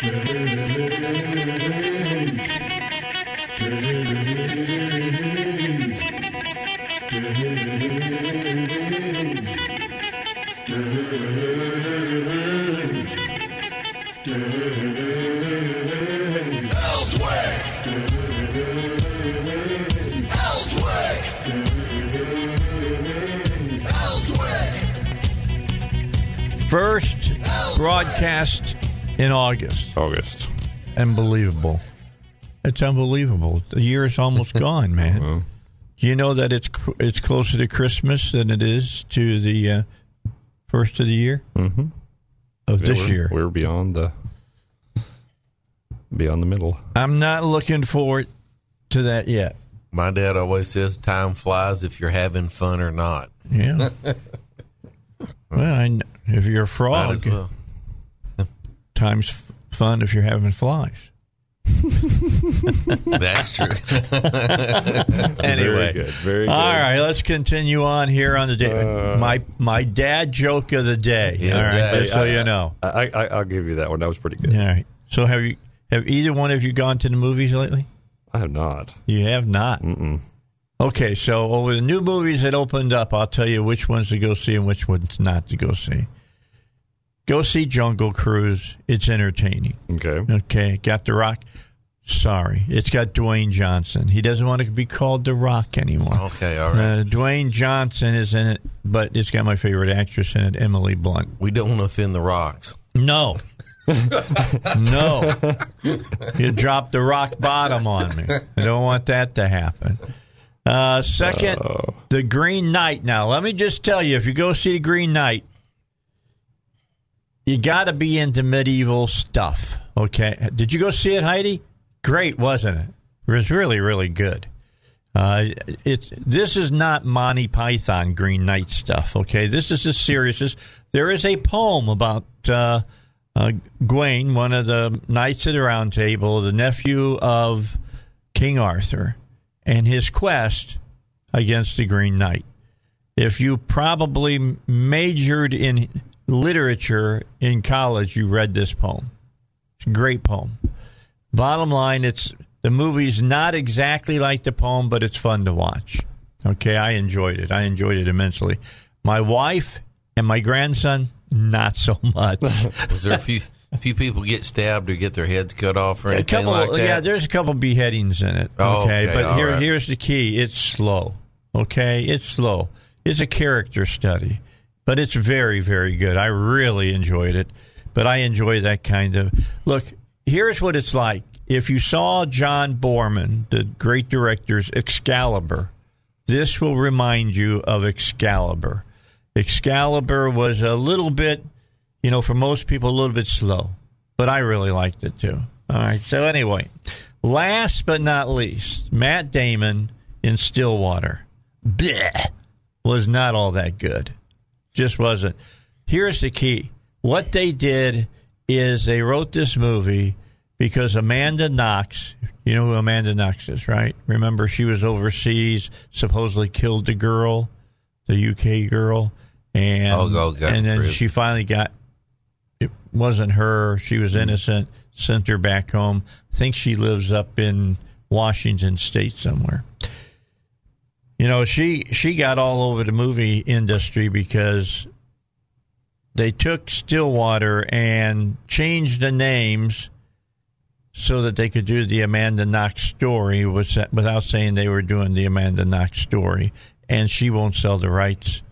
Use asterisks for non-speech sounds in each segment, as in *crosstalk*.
Broadcast in August. August. Unbelievable. It's unbelievable. The year is almost *laughs* gone, man. You know that it's it's closer to Christmas than it is to the uh, first of the year Mm-hmm. of this we're, year. We're beyond the beyond the middle. I'm not looking forward to that yet. My dad always says time flies if you're having fun or not. Yeah. *laughs* well, I if you're a Might frog, as well. Time's f- fun if you're having flies. *laughs* That's true. *laughs* Anyway, Very good. Very good. All right, let's continue on here on the day. Uh, my my dad joke of the day. Yeah, all right, Dad. just so you know. I, I, I'll give you that one. That was pretty good. All right. So have you have either one of you gone to the movies lately? I have not. You have not. Mm-mm. Okay, so over the new movies that opened up, I'll tell you which ones to go see and which ones not to go see. Go see Jungle Cruise. It's entertaining. Okay. Okay, got The Rock. Sorry, it's got Dwayne Johnson. He doesn't want to be called The Rock anymore. okay, all right. Uh, Dwayne Johnson is in it, but it's got my favorite actress in it, Emily Blunt. we don't want to offend the rocks. No. *laughs* no. You dropped the rock bottom on me. I don't want that to happen. Uh, second, The Green Knight. Now, let me just tell you if you go see The Green Knight, you got to be into medieval stuff. Okay. Did you go see it, Heidi? Great, wasn't it? It was really, really good. Uh, it's this is not Monty Python Green Knight stuff. Okay, this is as serious there is a poem about uh, uh, Gawain, one of the knights of the Round Table, the nephew of King Arthur, and his quest against the Green Knight. If you probably majored in literature in college, you read this poem. It's a great poem. Bottom line, it's the movie's not exactly like the poem, but it's fun to watch. Okay, I enjoyed it. I enjoyed it immensely. My wife and my grandson, not so much. *laughs* Was there a few few people get stabbed or get their heads cut off or a anything couple, like that? yeah, there's a couple beheadings in it. Oh, okay, okay, but here, right. here's the key: it's slow. Okay, it's slow. It's a character study, but it's very, very good. I really enjoyed it. But I enjoy that kind of look. Here's what it's like: if you saw John Boorman, the great director's Excalibur, this will remind you of Excalibur. Excalibur was a little bit, you know, for most people, a little bit slow, but I really liked it too. All right. So, anyway, last but not least, Matt Damon in Stillwater. Was not all that good. Just wasn't. Here's the key what they did is they wrote this movie because Amanda Knox, you know who Amanda Knox is, right? Remember, she was overseas, supposedly killed the girl, the UK girl, and Oh, and then she finally got. It wasn't her; she was innocent. Sent her back home. I think she lives up in Washington State somewhere. You know, she she got all over the movie industry because they took Stillwater and changed the names so that they could do the Amanda Knox story without saying they were doing the Amanda Knox story, and she won't sell the rights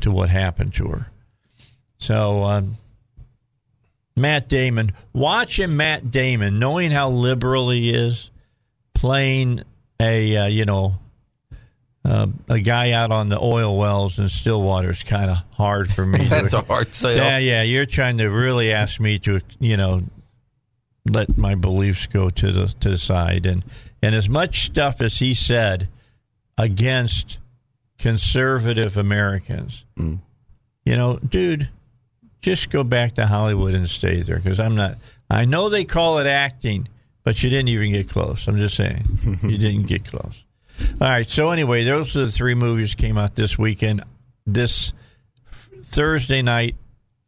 to what happened to her. So, um, Matt Damon, watching Matt Damon, knowing how liberal he is, playing a uh, you know uh, a guy out on the oil wells in Stillwater is kind of hard for me. *laughs* That's to, a hard sell. yeah, yeah. You're trying to really ask me to, you know, let my beliefs go to the to the side, and and as much stuff as he said against conservative Americans, you know, dude, just go back to Hollywood and stay there because I'm not. I know they call it acting, but you didn't even get close. I'm just saying, *laughs* you didn't get close. All right. So anyway, those are the three movies that came out this weekend. This Thursday night,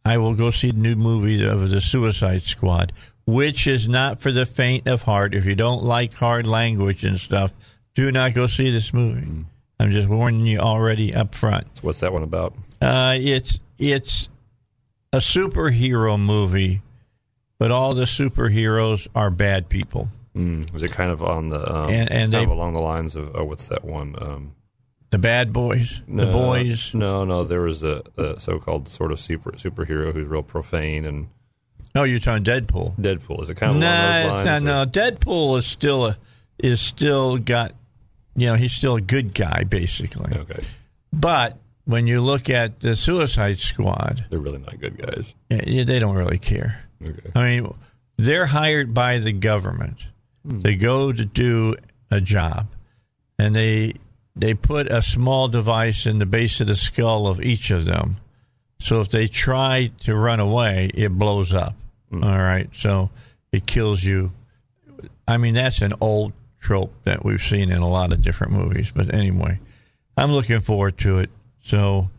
I will go see the new movie of the Suicide Squad, which is not for the faint of heart. If you don't like hard language and stuff, do not go see this movie. I'm just warning you already up front. So what's that one about? Uh, it's it's a superhero movie, but all the superheroes are bad people. Mm, was it kind of on the um, And- and kind they- of along the lines of oh, what's that one? Um, The bad boys, the boys. No, no, there was a, a so-called sort of super superhero who's real profane and Oh, you're talking Deadpool. Deadpool. Is it kind of Nah, along those not, lines? no. Deadpool is still a is still got, you know, he's still a good guy basically. okay, But when you look at the Suicide Squad, they're really not good guys. eh, they don't really care. Okay. I mean, they're hired by the government. They go to do a job, and they they put a small device in the base of the skull of each of them. So if they try to run away, it blows up. All right, so it kills you. I mean, that's an old trope that we've seen in a lot of different movies. But anyway, I'm looking forward to it. So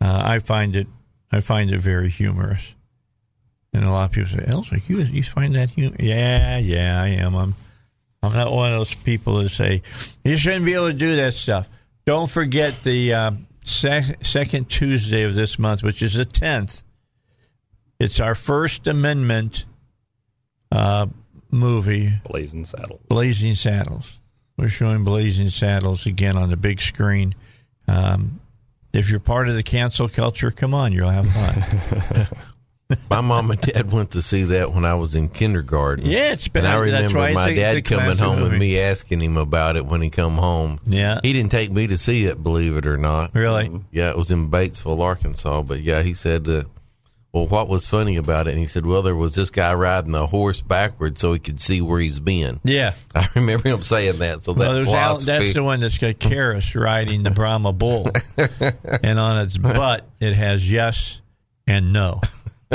uh, I find it I find it very humorous. And a lot of people say, Elswick, you you find that humor? Yeah, yeah, I am. I'm I'm not one of those people that say you shouldn't be able to do that stuff. Don't forget the uh, sec- second Tuesday of this month, which is the tenth. It's our First Amendment uh, movie, Blazing Saddles. Blazing Saddles. We're showing Blazing Saddles again on the big screen. Um, if you're part of the cancel culture, come on, you'll have fun. *laughs* My mom and dad went to see that when I was in kindergarten. Yeah, it's been And I remember I my think it's a dad coming home movie. and me asking him about it when he come home. Yeah. He didn't take me to see it, believe it or not. Really? Yeah, it was in Batesville, Arkansas. But yeah, he said, uh, well, what was funny about it? And he said, well, there was this guy riding a horse backwards so he could see where he's been. Yeah. *laughs* I remember him saying that. So Well, that Al, that's the one that's got Karras riding the Brahma bull, *laughs* and on its butt it has yes and no. *laughs*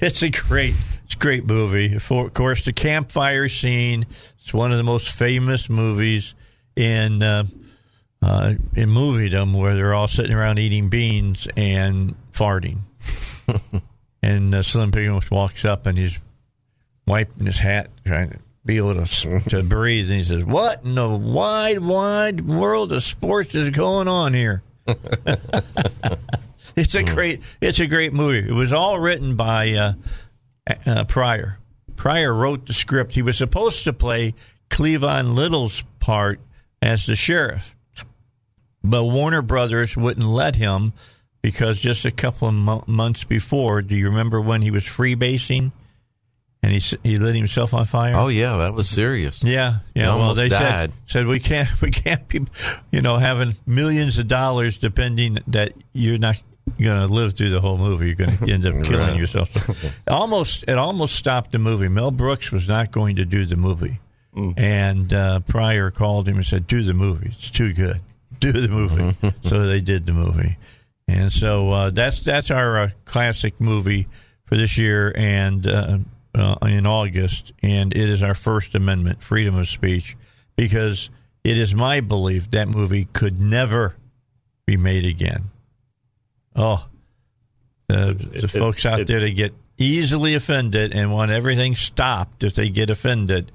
it's a great, it's a great movie. For, of course, the campfire scene. It's one of the most famous movies in uh, uh, in moviedom, where they're all sitting around eating beans and farting. *laughs* and uh, Slim Pickens walks up and he's wiping his hat, trying to be able to, to *laughs* breathe. And he says, What in the wide, wide world of sports is going on here? *laughs* it's a great, it's a great movie. It was all written by uh, uh, Pryor. Pryor wrote the script. He was supposed to play Cleavon Little's part as the sheriff, but Warner Brothers wouldn't let him because just a couple of mo- months before, do you remember when he was freebasing and he he lit himself on fire? Oh, yeah, that was serious. Yeah, yeah. Well, they died. said said we can't *laughs* we can't be, you know, having millions of dollars depending that you're not going to live through the whole movie. You're going to end up *laughs* killing Right. yourself. *laughs* almost it almost stopped the movie. Mel Brooks was not going to do the movie, and uh, Pryor called him and said, "Do the movie. It's too good. *laughs* Do the movie." so they did the movie, and so uh, that's that's our uh, classic movie for this year and uh, uh, in August, and it is our First Amendment, freedom of speech, because it is my belief that movie could never be made again. Oh, the, the it's- folks out there that get easily offended and want everything stopped if they get offended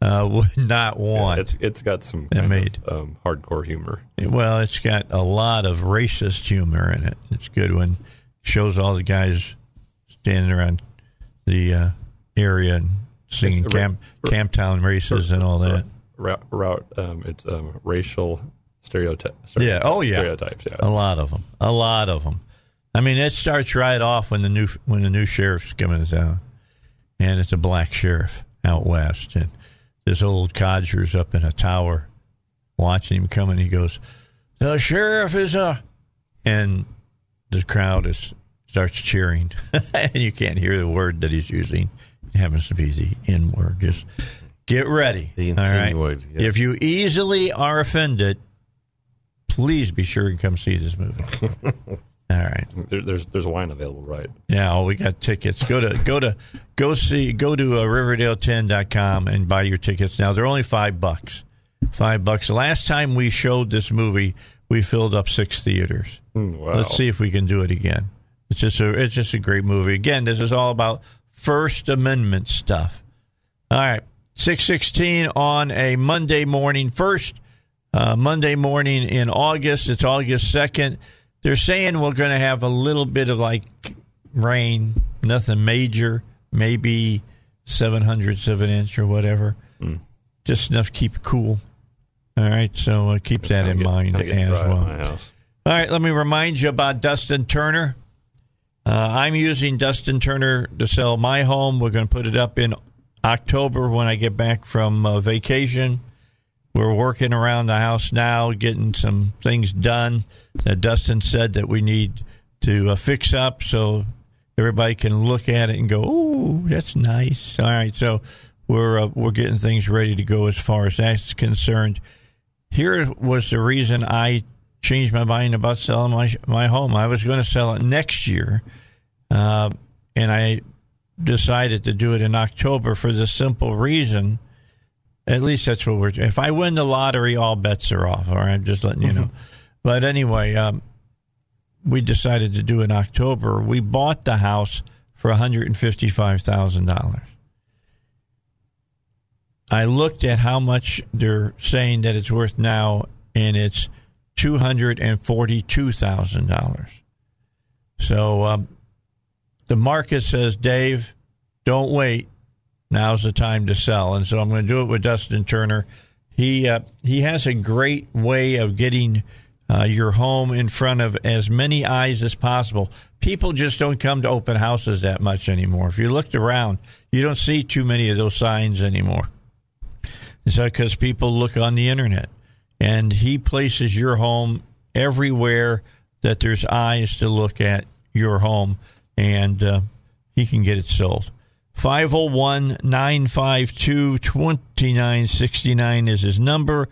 uh, *laughs* would not want. It's it's got some kind made. of, um, hardcore humor. Well, it's got a lot of racist humor in it. It's good when shows all the guys standing around the uh, area and singing It's a ra- camp, Camptown races and all that. Route, route um, it's um, racial stereotype. Yeah. Oh, yeah. Stereotypes. Yeah. A lot of them. A lot of them. I mean, it starts right off when the new when the new sheriff's coming to town, and it's a black sheriff out west, and this old codger's up in a tower watching him coming. He goes, "The sheriff is a," and the crowd is starts cheering, *laughs* and you can't hear the word that he's using. It happens to be the N word. Just get ready. The all right? insinuated, yeah. If you easily are offended, please be sure and come see this movie. *laughs* All right. There, there's there's a wine available, right? Yeah, oh, we got tickets. Go to go to go see go to uh, riverdale10.com and buy your tickets. Now they're only 5 bucks. 5 bucks. The last time we showed this movie, we filled up 6 theaters. Mm, wow. Let's see if we can do it again. It's just a it's just a great movie. Again, this is all about First Amendment stuff. All right, six sixteen on a Monday morning. First uh, Monday morning in August. It's August second. They're saying we're going to have a little bit of like rain, nothing major, maybe seven hundredths of an inch or whatever, Mm. just enough to keep it cool. All right, so uh, keep that in get- mind as well. All right, let me remind you about Dustin Turner. Uh, I'm using Dustin Turner to sell my home. We're going to put it up in October when I get back from uh, vacation. We're working around the house now, getting some things done that Dustin said that we need to uh, fix up so everybody can look at it and go, "Oh, that's nice." All right, so we're uh, we're getting things ready to go as far as that's concerned. Here was the reason I changed my mind about selling my my home. I was going to sell it next year, uh, and I decided to do it in October for the simple reason. At least that's what we're. If I win the lottery, all bets are off. All right, I'm just letting you know. but anyway, um, we decided to do in October. We bought the house for one hundred and fifty five thousand dollars. I looked at how much they're saying that it's worth now, and it's two hundred and forty-two thousand dollars. So um, the market says, Dave, don't wait. Now's the time to sell, and so I'm going to do it with Dustin Turner. He uh, he has a great way of getting uh, your home in front of as many eyes as possible. People just don't come to open houses that much anymore. If you looked around, you don't see too many of those signs anymore. Is that because people look on the internet, and he places your home everywhere that there's eyes to look at your home, and uh, he can get it sold. 501 952 2969 is his number.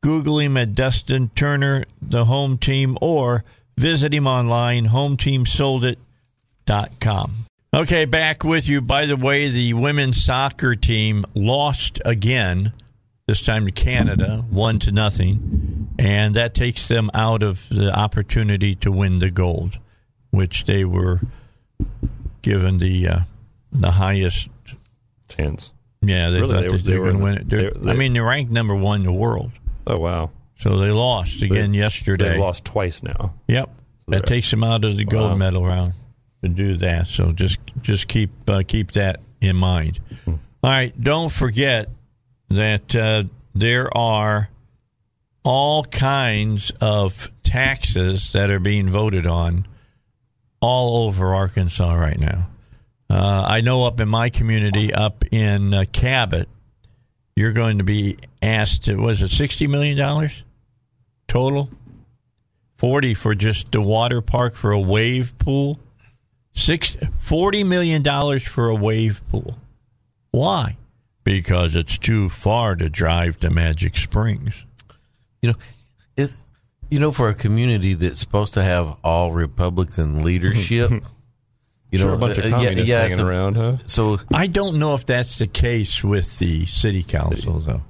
Google him at Dustin Turner, the home team, or visit him online, hometeamsoldit.com. Okay, back with you. By the way, the women's soccer team lost again, this time to Canada, one to nothing, and that takes them out of the opportunity to win the gold, which they were given the uh, the highest. Chance. Yeah, they Really? thought They that they, they were going to win it. They're- they- I mean, they're ranked number one in the world, Oh wow. so they lost again yesterday. They've lost twice now. Yep, that Right. takes them out of the gold Wow. medal round to do that. So just just keep uh, keep that in mind. Hmm. All right, don't forget that uh, there are all kinds of taxes that are being voted on all over Arkansas right now. Uh, I know up in my community, up in uh, Cabot, you're going to be asked. Was it sixty million dollars total? Forty for just the water park for a wave pool. Six forty million dollars for a wave pool. Why? Because it's too far to drive to Magic Springs. You know, it, you know, for a community that's supposed to have all Republican leadership, *laughs* you Sure, know, a bunch of uh, communists hanging so- around, huh? So I don't know if that's the case with the city council, though.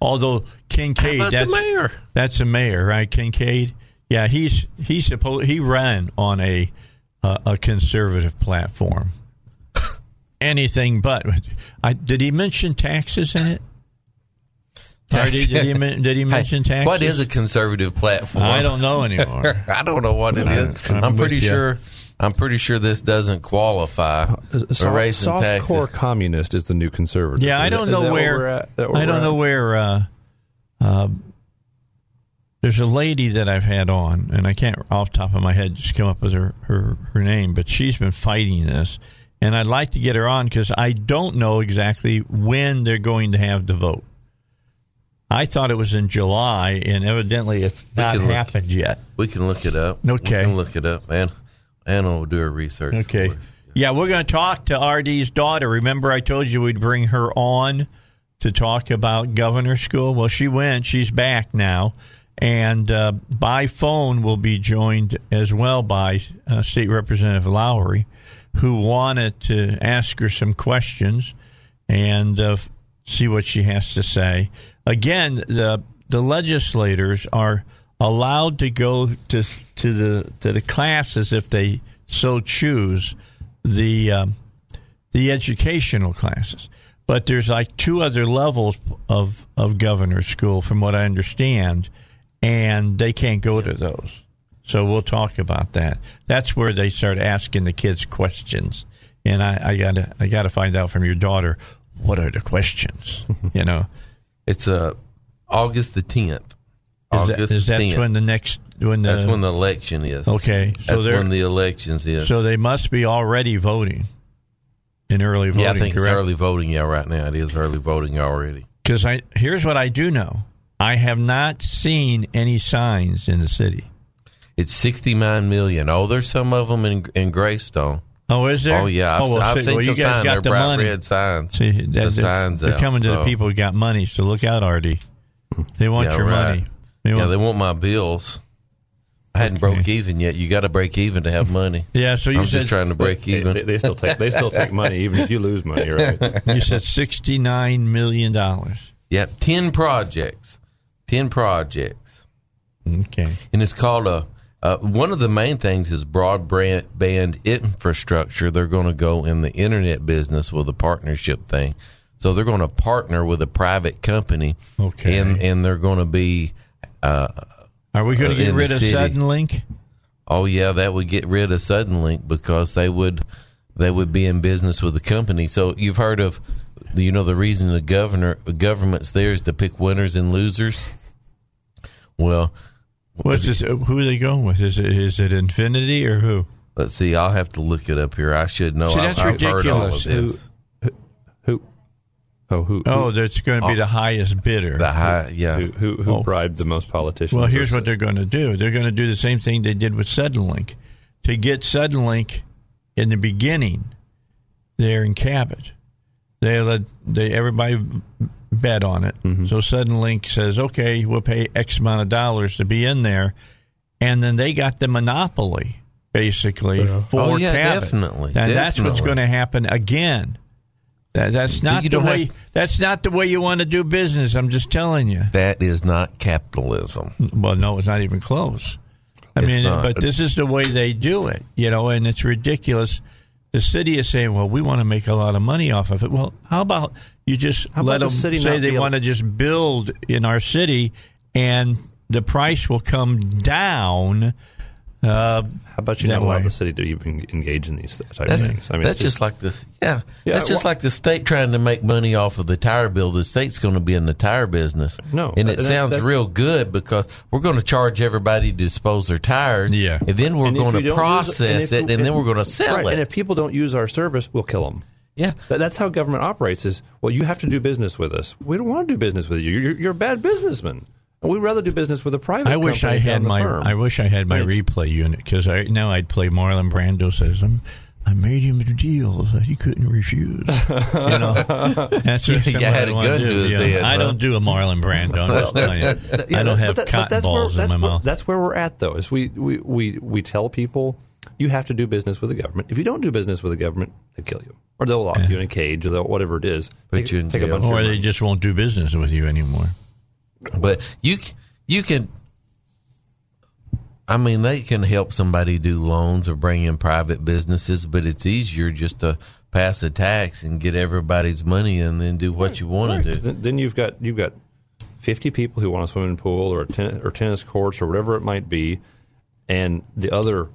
Although Kincade, that's the mayor? That's the mayor, right? Kincade. Yeah, he's he's supposed he ran on a uh, a conservative platform. *laughs* Anything but. I, did he mention taxes in it? Or did, did he did he mention taxes? What is a conservative platform? I don't know *laughs* anymore. I don't know what it is. I'm I'm pretty with ya. sure. I'm pretty sure this doesn't qualify for Soft, raising soft taxes. core communist is the new conservative. Yeah, I don't that- is know that what where. we're at? That where I don't we're know where. Uh, uh, there's a lady that I've had on, and I can't off the top of my head just come up with her her, her name, but she's been fighting this, and I'd like to get her on because I don't know exactly when they're going to have the vote. I thought it was in July, and evidently it's not can look. happened yet. We can look it up. Okay. we can look it up, man. Anna will do her research. Okay. Yeah, we're going to talk to RD's daughter. Remember, I told you we'd bring her on to talk about governor school? Well, she went. She's back now. And uh, by phone, we'll be joined as well by uh, State Representative Lowery, who wanted to ask her some questions and uh, see what she has to say. Again, the the legislators are allowed to go to to the to the classes if they so choose the um, the educational classes. But there's like two other levels of of governor's school, from what I understand, and they can't go to those. So we'll talk about that. That's where they start asking the kids questions, and I, I gotta I gotta find out from your daughter what are the questions. *laughs* you know, It's uh, August the tenth. Is August is that 10th. when the next when the That's when the election is. Okay, so that's when the elections is. so they must be already voting in early voting. yeah, I think correct? it's early voting. Yeah, right now it is early voting already. Because I here's what I do know: I have not seen any signs in the city. It's sixty nine million. Oh, there's some of them in in Greystone. Oh, is there? Oh yeah, I've, oh, well, I've see, seen well, some you guys signs. got the bright money. red signs. See, that, the they're, signs they're out, coming to the people who got money. So look out, RD. They want Yeah, your right. money. They Yeah, they want my bills. I hadn't Okay. broke even yet. You got to break even to have money. *laughs* yeah. So you I'm said just trying to break They, even. they, they still take they still take money even if you lose money, right? *laughs* you said sixty nine million dollars. Yep, ten projects, ten projects, Okay. and it's called a. Uh, one of the main things is broadband infrastructure. They're going to go in the internet business with a partnership thing. So they're going to partner with a private company, Okay. and and they're going to be. Uh, Are we going Uh, to get rid of city. Suddenlink? oh yeah, that would get rid of Suddenlink because they would they would be in business with the company. So you've heard of, you know, the reason the governor government's there is to pick winners and losers. Well, What's this? Who are they going with? Is it is it Infinity or who? let's see. I'll have to look it up here. I should know. See, that's I've heard all of ridiculous. This. Who? Oh, who? Oh, that's going to be Oh. the highest bidder. The high, yeah. who who, who Oh. bribed the most politicians? Well, here's or- what they're going to do. They're going to do the same thing they did with Suddenlink. To get Suddenlink in the beginning, there in Cabot, they let they everybody bet on it. Mm-hmm. So Suddenlink says, "Okay, we'll pay X amount of dollars to be in there," and then they got the monopoly basically for Oh, yeah, Cabot. definitely, And that's what's going to happen again. That, that's So not you the don't way. have- that's not the way you want to do business. I'm just telling you. That is not capitalism. Well, no, it's not even close. I It's mean, not. but this is the way they do it, you know, and it's ridiculous. The city is saying, "Well, we want to make a lot of money off of it." Well, how about you just How about let the them city say they want to just build in our city, and the price will come down. Uh, How about you that not allow the city to even engage in these type That's, of things? I mean, that's it's just like the yeah, Yeah, That's just wha- like the state trying to make money off of the tire bill. The state's going to be in the tire business. No, and it that's- sounds that's- real good because we're going to charge everybody to dispose their tires. Yeah. and then we're And going to don't use- process if- it, and then we're going to sell right, it. And if people don't use our service, we'll kill them. yeah, That, that's how government operates. Is well, you have to do business with us. We don't want to do business with you. You're, you're a bad businessman. And we'd rather do business with a private. I wish I had my firm. I wish I had my It's- replay unit because I now I'd play Marlon Brando says I'm. I made him a deal that he couldn't refuse. You know, *laughs* that's You- you what had I a wanna gun do. to Yeah. head, I don't do a Marlon Brando. I'm just. *laughs* Yeah, I don't have but that- cotton that's where- balls in my where- mouth. That's where we're at, though. Is we, we, we, we tell people you have to do business with the government. If you don't do business with the government, they kill you, or they'll lock you in a cage, or whatever it is. Put take, you in take a jail. bunch of or your they money. just won't do business with you anymore. But you you can. I mean, they can help somebody do loans or bring in private businesses, but it's easier just to pass a tax and get everybody's money and then do what you want Right, to do. Then, you've got you've got fifty people who want a swimming pool or a ten, or tennis courts or whatever it might be, and the other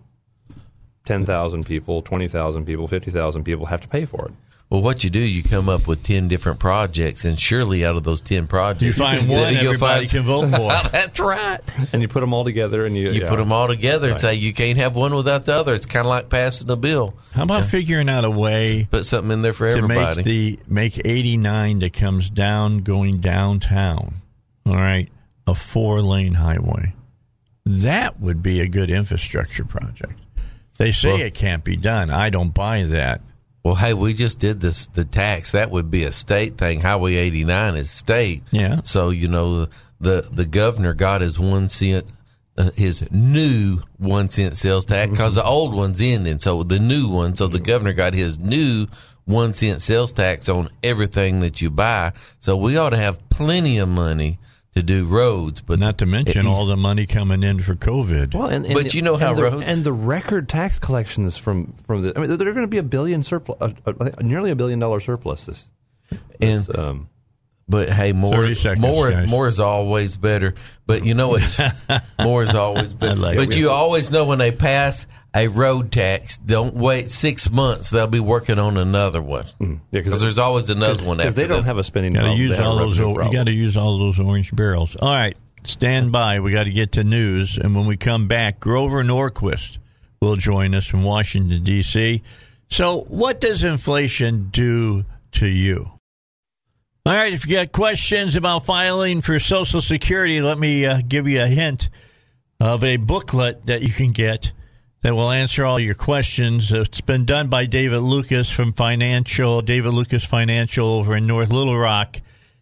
ten thousand people, twenty thousand people, fifty thousand people have to pay for it. Well, what you do, you come up with ten different projects, and surely out of those ten projects, You find *laughs* one, you'll everybody find- can vote for. *laughs* That's right. And you put them all together, and you You yeah. put them all together and say you can't have one without the other. It's kind of like passing a bill. How about figuring out a way Put something in there for to everybody. make the make 89 that comes down going downtown all right a four lane highway that would be a good infrastructure project they say Well- it can't be done i don't buy that well, hey, we just did this. The tax that would be a state thing. Highway eighty nine is state. Yeah. So you know the the governor got his one cent. Uh, his new one cent sales tax because the old one's ending, so the new one. So the governor got his new one cent sales tax on everything that you buy. So we ought to have plenty of money to do roads, but Not to mention all the money coming in for COVID. Well, and, and But you know how and the, roads- and the record tax collections from from the I mean, they're going to be a billion surplus, uh, uh, nearly a billion dollar surplus this. and um, But hey, more seconds, more guys. more is always better. But you know it's *laughs* more is always better. like but it. you always know when they pass a road tax, don't wait six months. They'll be working on another one yeah, because there's always another one. because they don't this. have a spending Got to problem. use they have a all those. revenue You got to use all those orange barrels. All right, stand by. We got to get to news, and when we come back, Grover Norquist will join us from Washington D.C. So, what does inflation do to you? All right, if you got questions about filing for Social Security, let me uh, give you a hint of a booklet that you can get that will answer all your questions. It's been done by David Lucas from Financial, David Lucas Financial over in North Little Rock.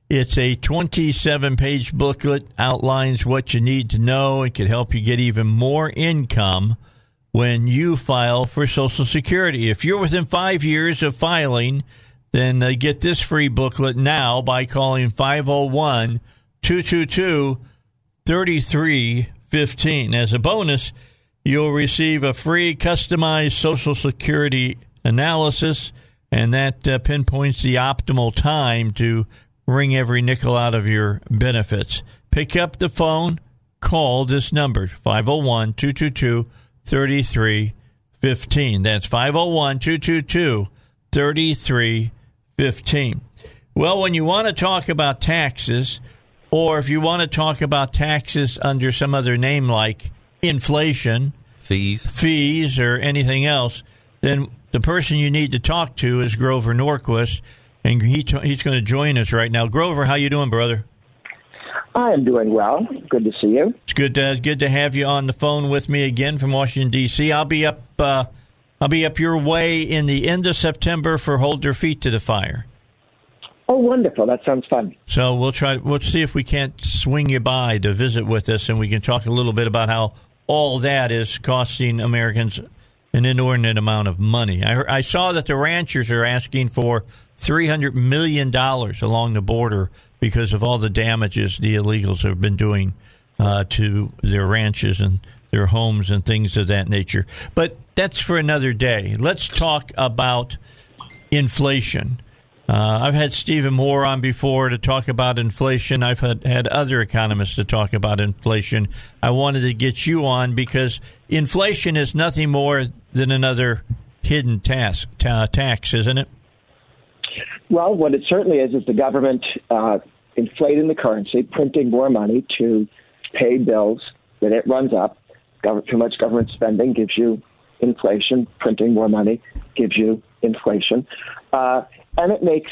It's a 27 page booklet, outlines what you need to know. It could help you get even more income when you file for Social Security. If you're within five years of filing, then uh, get this free booklet now by calling 501 222 3315. As a bonus, you'll receive a free customized Social Security analysis, and that uh, pinpoints the optimal time to wring every nickel out of your benefits. Pick up the phone, call this number 501 222 3315. That's 501 222 3315. Well, when you want to talk about taxes, or if you want to talk about taxes under some other name like inflation, fees. fees, or anything else, then the person you need to talk to is Grover Norquist, and he t- he's going to join us right now. Grover, how you doing, brother? I am doing well. Good to see you. It's good to, good to have you on the phone with me again from Washington D.C. I'll be up uh, I'll be up your way in the end of September for Hold Your Feet to the Fire. Oh, wonderful. That sounds fun. So we'll try. We'll see if we can't swing you by to visit with us, and we can talk a little bit about how all that is costing Americans an inordinate amount of money. I, I saw that the ranchers are asking for three hundred million dollars along the border because of all the damages the illegals have been doing uh, to their ranches and their homes and things of that nature. But that's for another day. Let's talk about inflation. Uh, I've had Stephen Moore on before to talk about inflation. I've had, had other economists to talk about inflation. I wanted to get you on because inflation is nothing more than another hidden task, ta- tax, isn't it? Well, what it certainly is is the government uh, inflating the currency, printing more money to pay bills that it runs up. Too much government spending gives you inflation. Printing more money gives you inflation, uh, and it makes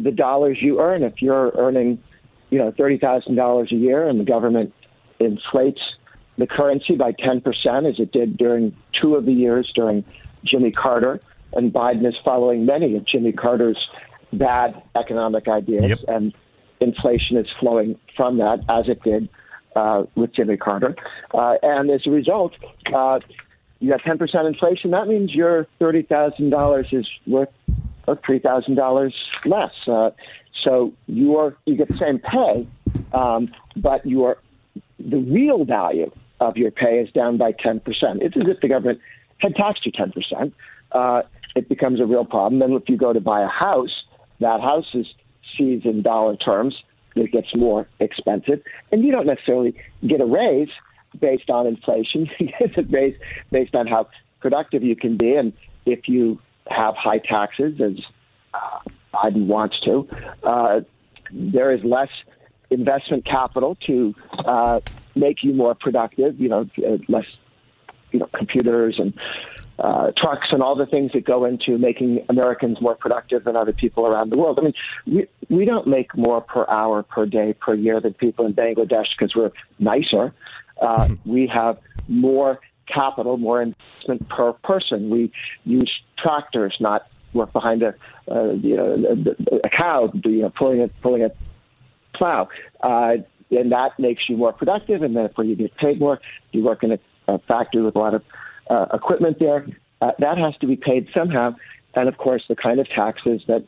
the dollars you earn. If you're earning, you know, thirty thousand dollars a year, and the government inflates the currency by ten percent, as it did during two of the years during Jimmy Carter, and Biden is following many of Jimmy Carter's bad economic ideas, Yep. and inflation is flowing from that, as it did uh, with Jimmy Carter. Uh, and as a result, uh, you have 10% inflation. That means your $30,000 is worth uh, $3,000 less. Uh, so you are you get the same pay, um, but your the real value of your pay is down by 10%. It's as if the government had taxed you 10%. Uh, it becomes a real problem. Then if you go to buy a house, that house is sees in dollar terms. It gets more expensive, and you don't necessarily get a raise based on inflation. *laughs* You get a raise based on how productive you can be, and if you have high taxes, as uh, Biden wants to, uh, there is less investment capital to uh, make you more productive. You know, uh, less you know computers and uh, trucks and all the things that go into making Americans more productive than other people around the world. I mean, we we don't make more per hour, per day, per year than people in Bangladesh because we're nicer. Uh, *laughs* we have more capital, more investment per person. We use tractors, not work behind a uh, you know a, cow, you know, pulling a pulling a plow. Uh, and that makes you more productive, and therefore you get paid more. You work in a, a factory with a lot of uh, equipment there. Uh, that has to be paid somehow. And of course, the kind of taxes that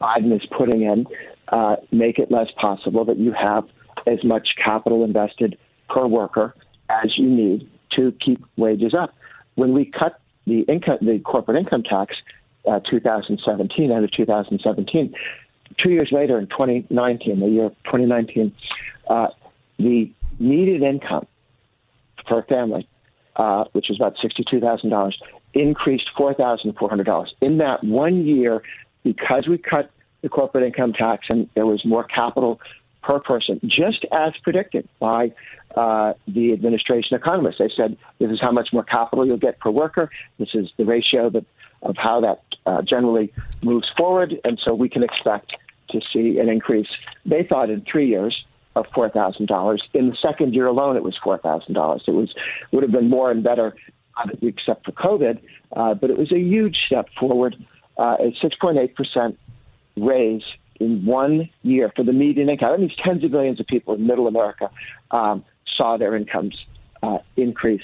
Biden is putting in uh, make it less possible that you have as much capital invested per worker as you need to keep wages up. When we cut the income, the corporate income tax, uh, 2017 end of 2017, two years later in 2019, the year 2019, uh, the median income for a family, uh, which is about $62,000, increased $4,400. In that one year, because we cut the corporate income tax and there was more capital per person, just as predicted by uh, the administration economists. They said this is how much more capital you'll get per worker. This is the ratio that, of how that uh, generally moves forward, and so we can expect to see an increase. They thought in three years of four thousand dollars. In the second year alone, it was four thousand dollars. It was would have been more and better, uh, except for COVID, uh, but it was a huge step forward. Uh, a six point eight percent raise in one year for the median income. That means tens of millions of people in Middle America um, saw their incomes uh, increase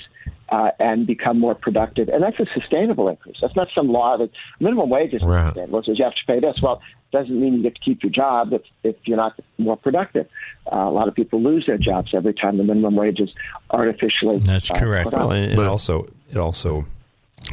uh, and become more productive. And that's a sustainable increase. That's not some law that minimum wage is right. sustainable. says you have to pay this. Well, it doesn't mean you get to keep your job if, if you're not more productive. Uh, a lot of people lose their jobs every time the minimum wage is artificially. That's uh, correct. Well, and it also it also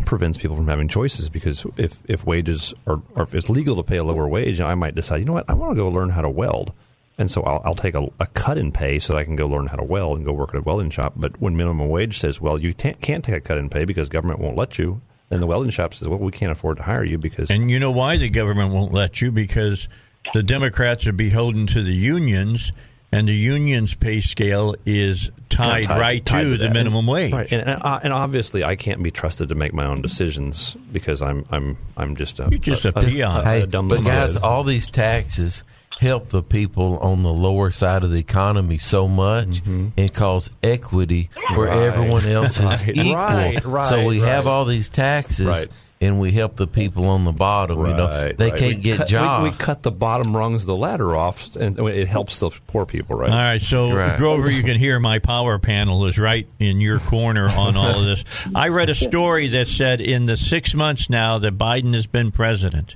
prevents people from having choices because if if wages are or if it's legal to pay a lower wage, I might decide, you know what, I want to go learn how to weld. And so I'll, I'll take a, a, cut in pay so that I can go learn how to weld and go work at a welding shop. But when minimum wage says, well, you can't, can't take a cut in pay because government won't let you, then the welding shop says, well, we can't afford to hire you because. And you know why the government won't let you? Because the Democrats are beholden to the unions, and the union's pay scale is tied, tied right tied to, to the minimum wage. Right. And, uh, and, obviously, I can't be trusted to make my own decisions because I'm I'm I'm just a You're just a, a peon. A, a, hey, but guys, all these taxes help the people on the lower side of the economy so much mm-hmm. and cause equity where right. everyone else is *laughs* right. equal. Right. so we have all these taxes and we help the people on the bottom. Right, you know, they right. can't we get cut, jobs. We, we, cut the bottom rungs of the ladder off, and it helps the poor people. Right. All right. So right. Grover, you can hear my power panel is right in your corner on all of this. I read a story that said in the six months now that Biden has been president,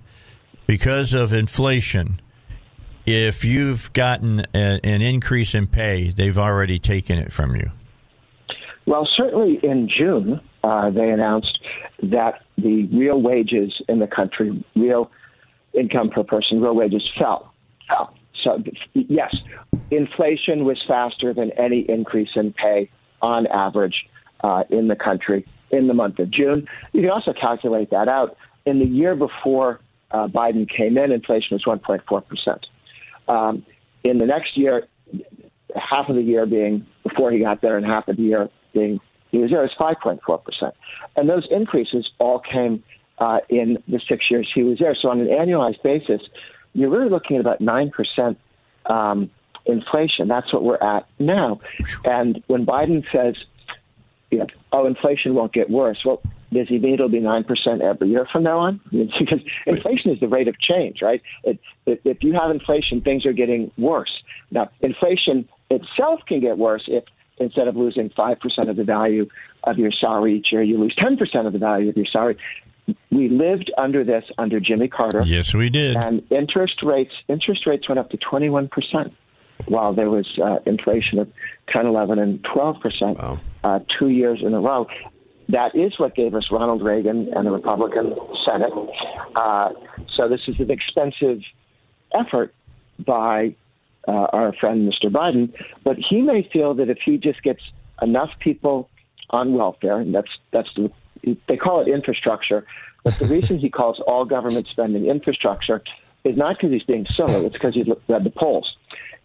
because of inflation, if you've gotten a, an increase in pay, they've already taken it from you. Well, certainly in June, uh, they announced that the real wages in the country, real income per person, real wages fell. Fell. So, yes, inflation was faster than any increase in pay on average uh, in the country in the month of June. You can also calculate that out. In the year before uh, Biden came in, inflation was 1.4%. Um, in the next year, half of the year being before he got there and half of the year being there, it was 5.4%. And those increases all came uh, in the six years he was there. So on an annualized basis, you're really looking at about 9% um, inflation. That's what we're at now. And when Biden says, you know, oh, inflation won't get worse, well, does he mean it'll be 9% every year from now on? *laughs* because inflation is the rate of change, right? It, it, if you have inflation, things are getting worse. Now, inflation itself can get worse if instead of losing 5% of the value of your salary each year, you lose 10% of the value of your salary. We lived under this under Jimmy Carter. Yes, we did. And interest rates interest rates went up to 21% while there was uh, inflation of 10, 11, and 12% wow. uh, two years in a row. That is what gave us Ronald Reagan and the Republican Senate. Uh, so this is an expensive effort by uh, our friend Mr. Biden, but he may feel that if he just gets enough people on welfare, and that's that's the, they call it infrastructure, but the reason he calls all government spending infrastructure is not because he's being silly; it's because he's read the polls.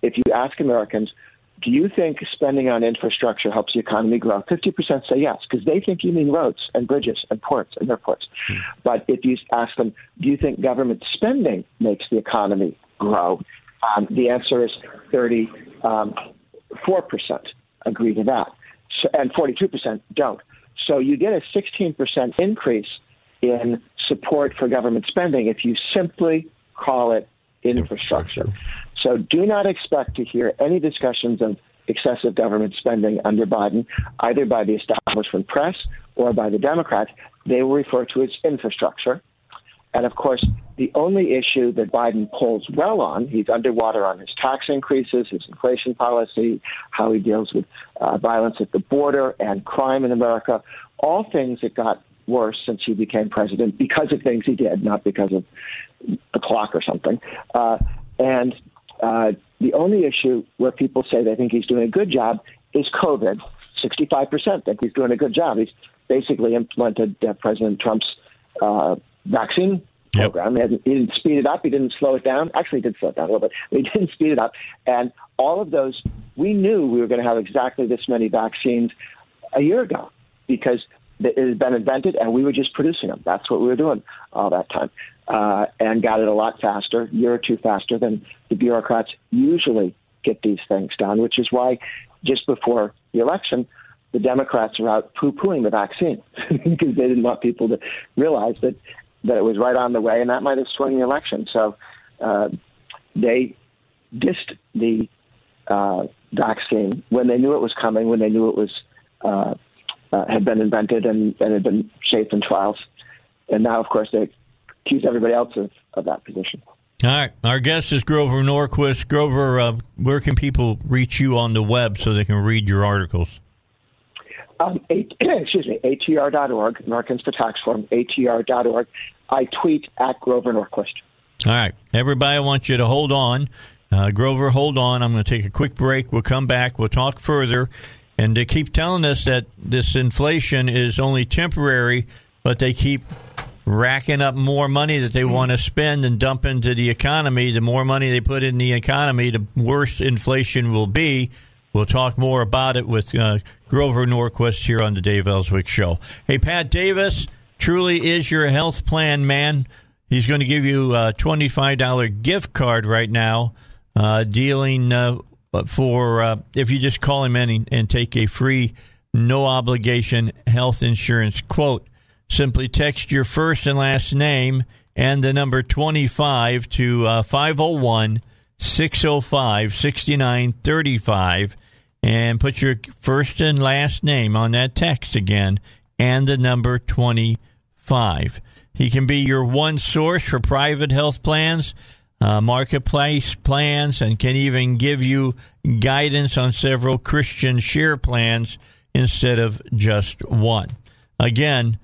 If you ask Americans, do you think spending on infrastructure helps the economy grow? 50% say yes, because they think you mean roads and bridges and ports and airports. Hmm. But if you ask them, do you think government spending makes the economy grow? Um, the answer is 34% um, agree to that, so, and 42% don't. So you get a 16% increase in support for government spending if you simply call it infrastructure. infrastructure. So do not expect to hear any discussions of excessive government spending under Biden, either by the establishment press or by the Democrats. They will refer to it as infrastructure. And of course, the only issue that Biden polls well on, he's underwater on his tax increases, his inflation policy, how he deals with uh, violence at the border and crime in America, all things that got worse since he became president because of things he did, not because of a clock or something. Uh, and uh, the only issue where people say they think he's doing a good job is COVID. 65% think he's doing a good job. He's basically implemented uh, President Trump's uh, vaccine Yep. program. He, didn't speed it up. He didn't slow it down. Actually, he did slow it down a little bit. He *laughs* didn't speed it up. And all of those, we knew we were going to have exactly this many vaccines a year ago because it had been invented and we were just producing them. That's what we were doing all that time. Uh, and got it a lot faster, a year or two faster than the bureaucrats usually get these things done, which is why just before the election, the Democrats are out poo pooing the vaccine *laughs* because they didn't want people to realize that, that it was right on the way and that might have swung the election. So uh, they dissed the uh, vaccine when they knew it was coming, when they knew it was uh, uh, had been invented and, and had been shaped in trials. And now, of course, they accuse everybody else of, of that position. All right. Our guest is Grover Norquist. Grover, uh, where can people reach you on the web so they can read your articles? Um, a, *coughs* excuse me, atr.org, Americans for Tax Reform, atr.org. I tweet at Grover Norquist. All right. Everybody, I want you to hold on. Uh, Grover, hold on. I'm going to take a quick break. We'll come back. We'll talk further. And they keep telling us that this inflation is only temporary, but they keep racking up more money that they want to spend and dump into the economy. The more money they put in the economy, the worse inflation will be. We'll talk more about it with uh, Grover Norquist here on the Dave Elswick Show. Hey, Pat Davis truly is your health plan man. He's going to give you a $25 gift card right now, uh, dealing uh, for uh, if you just call him in and, and take a free, no obligation health insurance quote. Simply text your first and last name and the number 25 to uh, 501 605 6935 and put your first and last name on that text again and the number 25. He can be your one source for private health plans, uh, marketplace plans, and can even give you guidance on several Christian share plans instead of just one. Again,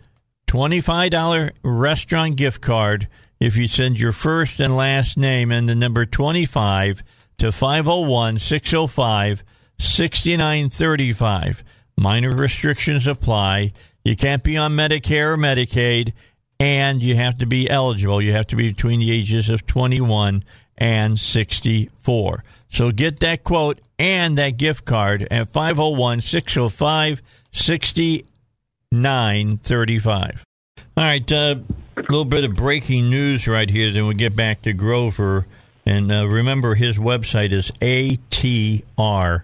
$25 restaurant gift card if you send your first and last name and the number 25 to 501 605 6935. Minor restrictions apply. You can't be on Medicare or Medicaid, and you have to be eligible. You have to be between the ages of 21 and 64. So get that quote and that gift card at 501 605 6935. All right, uh, a little bit of breaking news right here, then we'll get back to Grover. And uh, remember, his website is atr.org.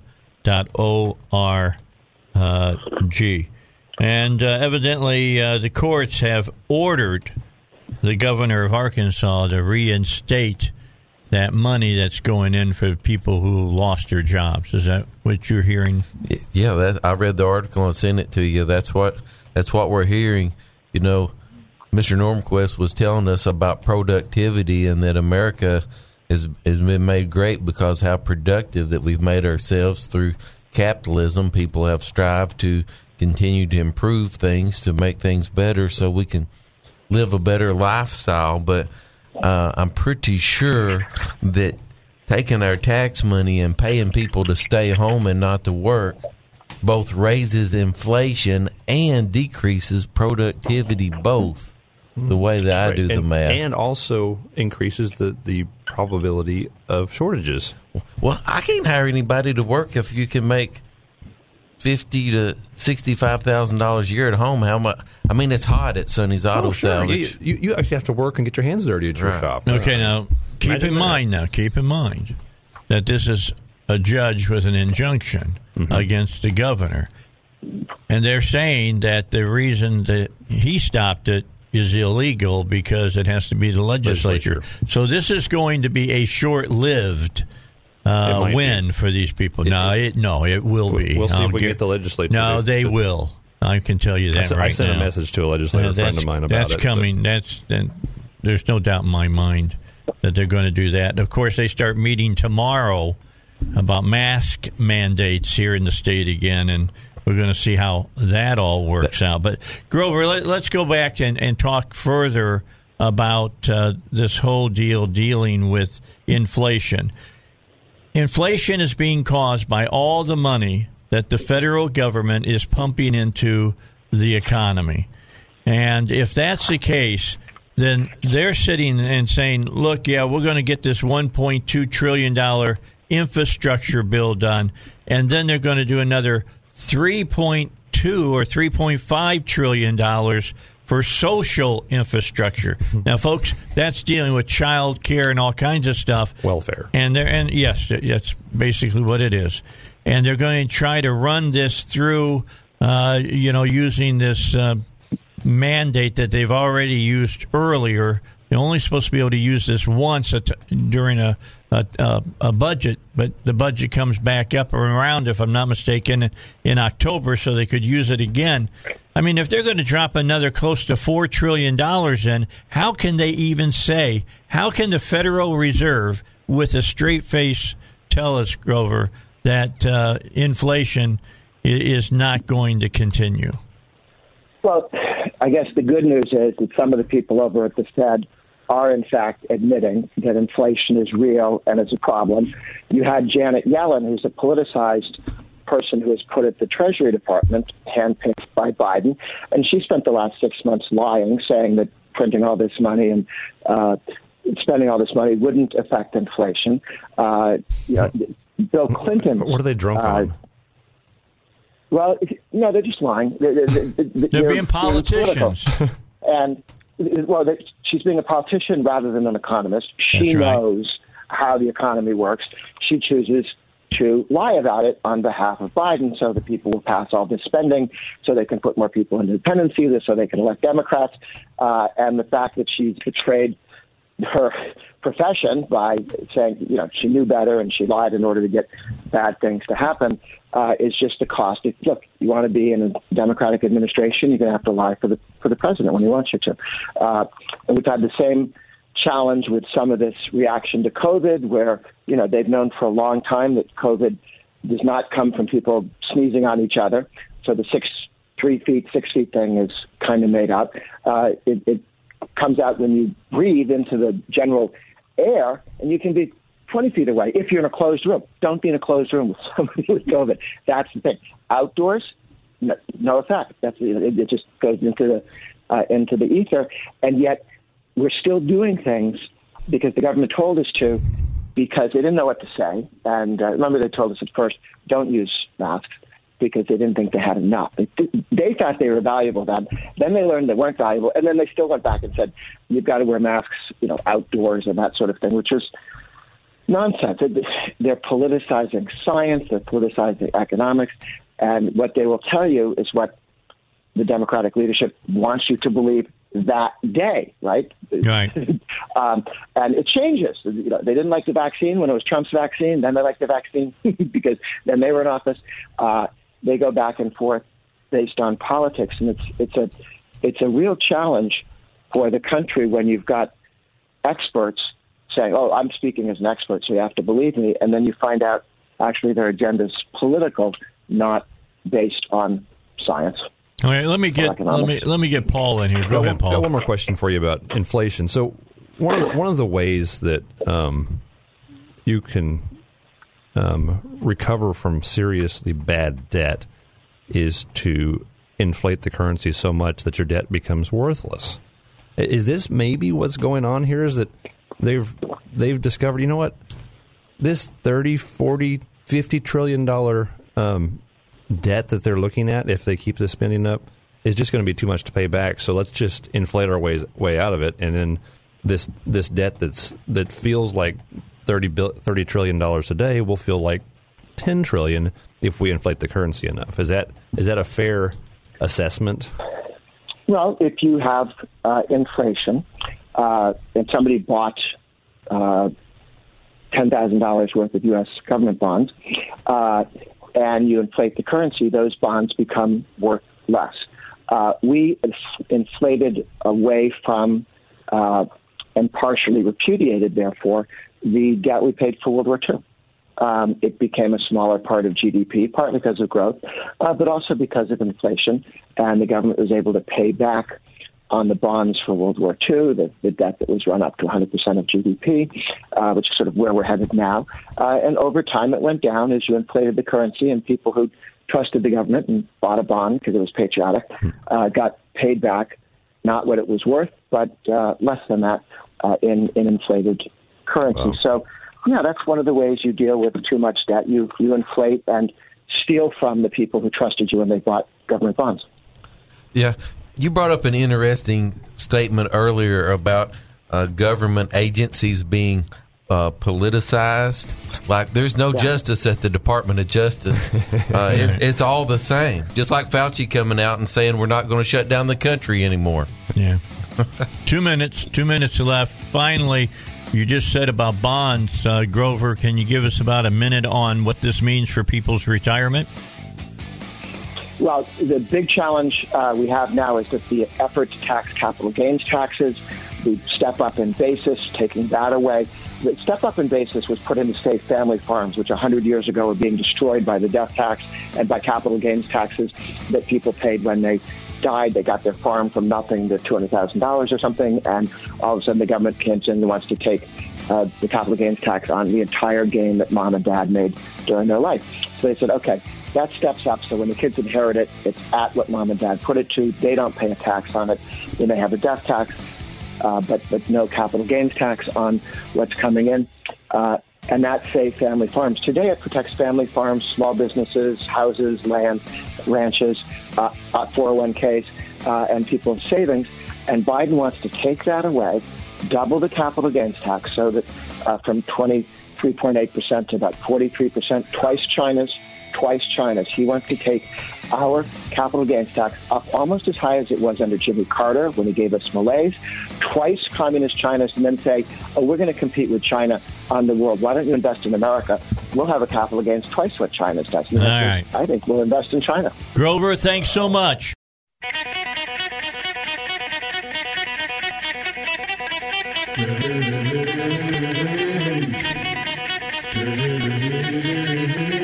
And uh, evidently, uh, the courts have ordered the governor of Arkansas to reinstate that money that's going in for people who lost their jobs. Is that what you're hearing? Yeah, that, I read the article and sent it to you. That's what that's what we're hearing. You know, Mr. Norquist was telling us about productivity and that America has has been made great because how productive that we've made ourselves through capitalism. People have strived to continue to improve things to make things better so we can live a better lifestyle. But uh, I'm pretty sure that taking our tax money and paying people to stay home and not to work both raises inflation and decreases productivity both the way that I do the math. and also increases the, the probability of shortages. well, I can't hire anybody to work if you can make fifty to sixty five thousand dollars a year at home. How much? I mean, it's hot at Sonny's oh, Auto Oh, sure. Salvage. You, you, you actually have to work and get your hands dirty at your Right. shop. Okay, now keep Imagine in that. mind now, keep in mind that this is a judge with an injunction mm-hmm. against the governor. And they're saying that the reason that he stopped it is illegal because it has to be the legislature. Legislature. So this is going to be a short-lived It uh, win for these people. no, it no, it will be. We'll see I'll if we get- get the legislature. No, they to- will. I can tell you I that right I sent now. a message to a legislator Uh, friend that's- of mine about that's it. coming. That's that, there's no doubt in my mind that they're going to do that. Of course, they start meeting tomorrow about mask mandates here in the state again, and we're going to see how that all works out. But Grover, let, us go back and, and talk further about uh, this whole deal dealing with inflation. Inflation is being caused by all the money that the federal government is pumping into the economy. And if that's the case, then they're sitting and saying, look, yeah, we're going to get this $1.2 trillion infrastructure bill done. And then they're going to do another 3.2 or 3.5 trillion dollars for social infrastructure. *laughs* now, folks, that's dealing with child care and all kinds of stuff. Welfare. And there, and yes, that's basically what it is. And they're going to try to run this through, uh, you know, using this uh, mandate that they've already used earlier. They're only supposed to be able to use this once at, during a, a, a, budget, but the budget comes back up around, if I'm not mistaken, in October, so they could use it again. I mean, if they're going to drop another close to $4 trillion in, how can they even say, how can the Federal Reserve, with a straight face, tell us, Grover, that uh, inflation is not going to continue? Well, I guess the good news is that some of the people over at the Fed are in fact admitting that inflation is real and is a problem. You had Janet Yellen, who's a politicized person who was put at the Treasury Department, handpicked by Biden, and she spent the last six months lying, saying that printing all this money and uh, spending all this money wouldn't affect inflation. Uh, you know, Bill Clinton. What are they drunk uh, on? Well, no, they're just lying. They're, they're, they're, they're being politicians. *laughs* and, well, she's being a politician rather than an economist. She right. knows how the economy works. She chooses to lie about it on behalf of Biden so that people will pass all this spending so they can put more people in the dependency, so they can elect Democrats. Uh, and the fact that she's betrayed her profession by saying, you know, she knew better and she lied in order to get bad things to happen uh, is just the cost. If, look, you want to be in a Democratic administration, you're going to have to lie for the for the president when he wants you to. Uh, and we've had the same challenge with some of this reaction to COVID, where you know they've known for a long time that COVID does not come from people sneezing on each other. So the six three feet, six feet thing is kind of made up. Uh, it, it comes out when you breathe into the general air, and you can be 20 feet away if you're in a closed room. Don't be in a closed room with *laughs* somebody with COVID. That's the thing. Outdoors, no, no effect. That's it, it just goes into the uh, into the ether, and yet we're still doing things because the government told us to, because they didn't know what to say. And uh, remember, they told us at first, don't use masks because they didn't think they had enough. They, they thought they were valuable then. Then they learned they weren't valuable, and then they still went back and said you've got to wear masks, you know, outdoors and that sort of thing, which is nonsense. They're politicizing science, they're politicizing economics, and what they will tell you is what the Democratic leadership wants you to believe that day, right? Right. *laughs* um, and it changes. You know, they didn't like the vaccine when it was Trump's vaccine. Then they like the vaccine *laughs* because then they were in office. Uh, they go back and forth based on politics, and it's it's a it's a real challenge for the country when you've got experts saying, "Oh, I'm speaking as an expert, so you have to believe me," and then you find out actually their agenda is political, not based on science. All right, let me get let me let me get Paul in here. Go ahead, Paul. Got one more question for you about inflation. So one of the, one of the ways that um, you can um, recover from seriously bad debt is to inflate the currency so much that your debt becomes worthless. Is this maybe what's going on here? Is that they've they've discovered, you know what? This 30, 40, 50 trillion dollar um, debt that they're looking at if they keep the spending up is just going to be too much to pay back. So let's just inflate our ways way out of it and then this this debt that's that feels like 30, 30 trillion dollars a day will feel like 10 trillion if we inflate the currency enough. Is that is that a fair assessment? Well, if you have uh, inflation uh, and somebody bought uh, ten thousand dollars worth of U.S. government bonds, uh, and you inflate the currency, those bonds become worth less. Uh, we inflated away from uh, and partially repudiated, therefore, the debt we paid for World War II. Um, it became a smaller part of GDP, partly because of growth, uh, but also because of inflation. And the government was able to pay back on the bonds for World War II, the, the debt that was run up to 100% of GDP, uh, which is sort of where we're headed now. Uh, and over time, it went down as you inflated the currency, and people who trusted the government and bought a bond because it was patriotic uh, got paid back not what it was worth, but uh, less than that uh, in, in inflated currency. Wow. So, yeah, that's one of the ways you deal with too much debt. You, you inflate and steal from the people who trusted you when they bought government bonds. Yeah, you brought up an interesting statement earlier about uh, government agencies being uh, politicized. Like there's no yeah. justice at the Department of Justice. *laughs* Uh, it, it's all the same. Just like Fauci coming out and saying we're not going to shut down the country anymore. Yeah. *laughs* two minutes. Two minutes left. Finally, you just said about bonds, uh, Grover. Can you give us about a minute on what this means for people's retirement? Well, the big challenge uh, we have now is that the effort to tax capital gains taxes, the step up in basis, taking that away. The step up in basis was put into state family farms, which 100 years ago were being destroyed by the death tax and by capital gains taxes that people paid when they died. They got their farm from nothing to $200,000 or something, and all of a sudden the government comes in and wants to take uh, the capital gains tax on the entire gain that mom and dad made during their life. So they said, okay, that steps up. So when the kids inherit it, it's at what mom and dad put it to. They don't pay a tax on it. They may have a death tax, uh, but but no capital gains tax on what's coming in. Uh, and that saves family farms. Today, it protects family farms, small businesses, houses, land, ranches, uh, 401ks, uh, uh, and people's savings. And Biden wants to take that away, double the capital gains tax, so that uh, from 23.8% to about 43%, twice China's twice China's. He wants to take our capital gains tax up almost as high as it was under Jimmy Carter when he gave us malaise, twice communist China's, and then say, oh, we're going to compete with China on the world. Why don't you invest in America? We'll have a capital gains twice what China's does. All right. I think we'll invest in China. Grover, thanks so much. *laughs*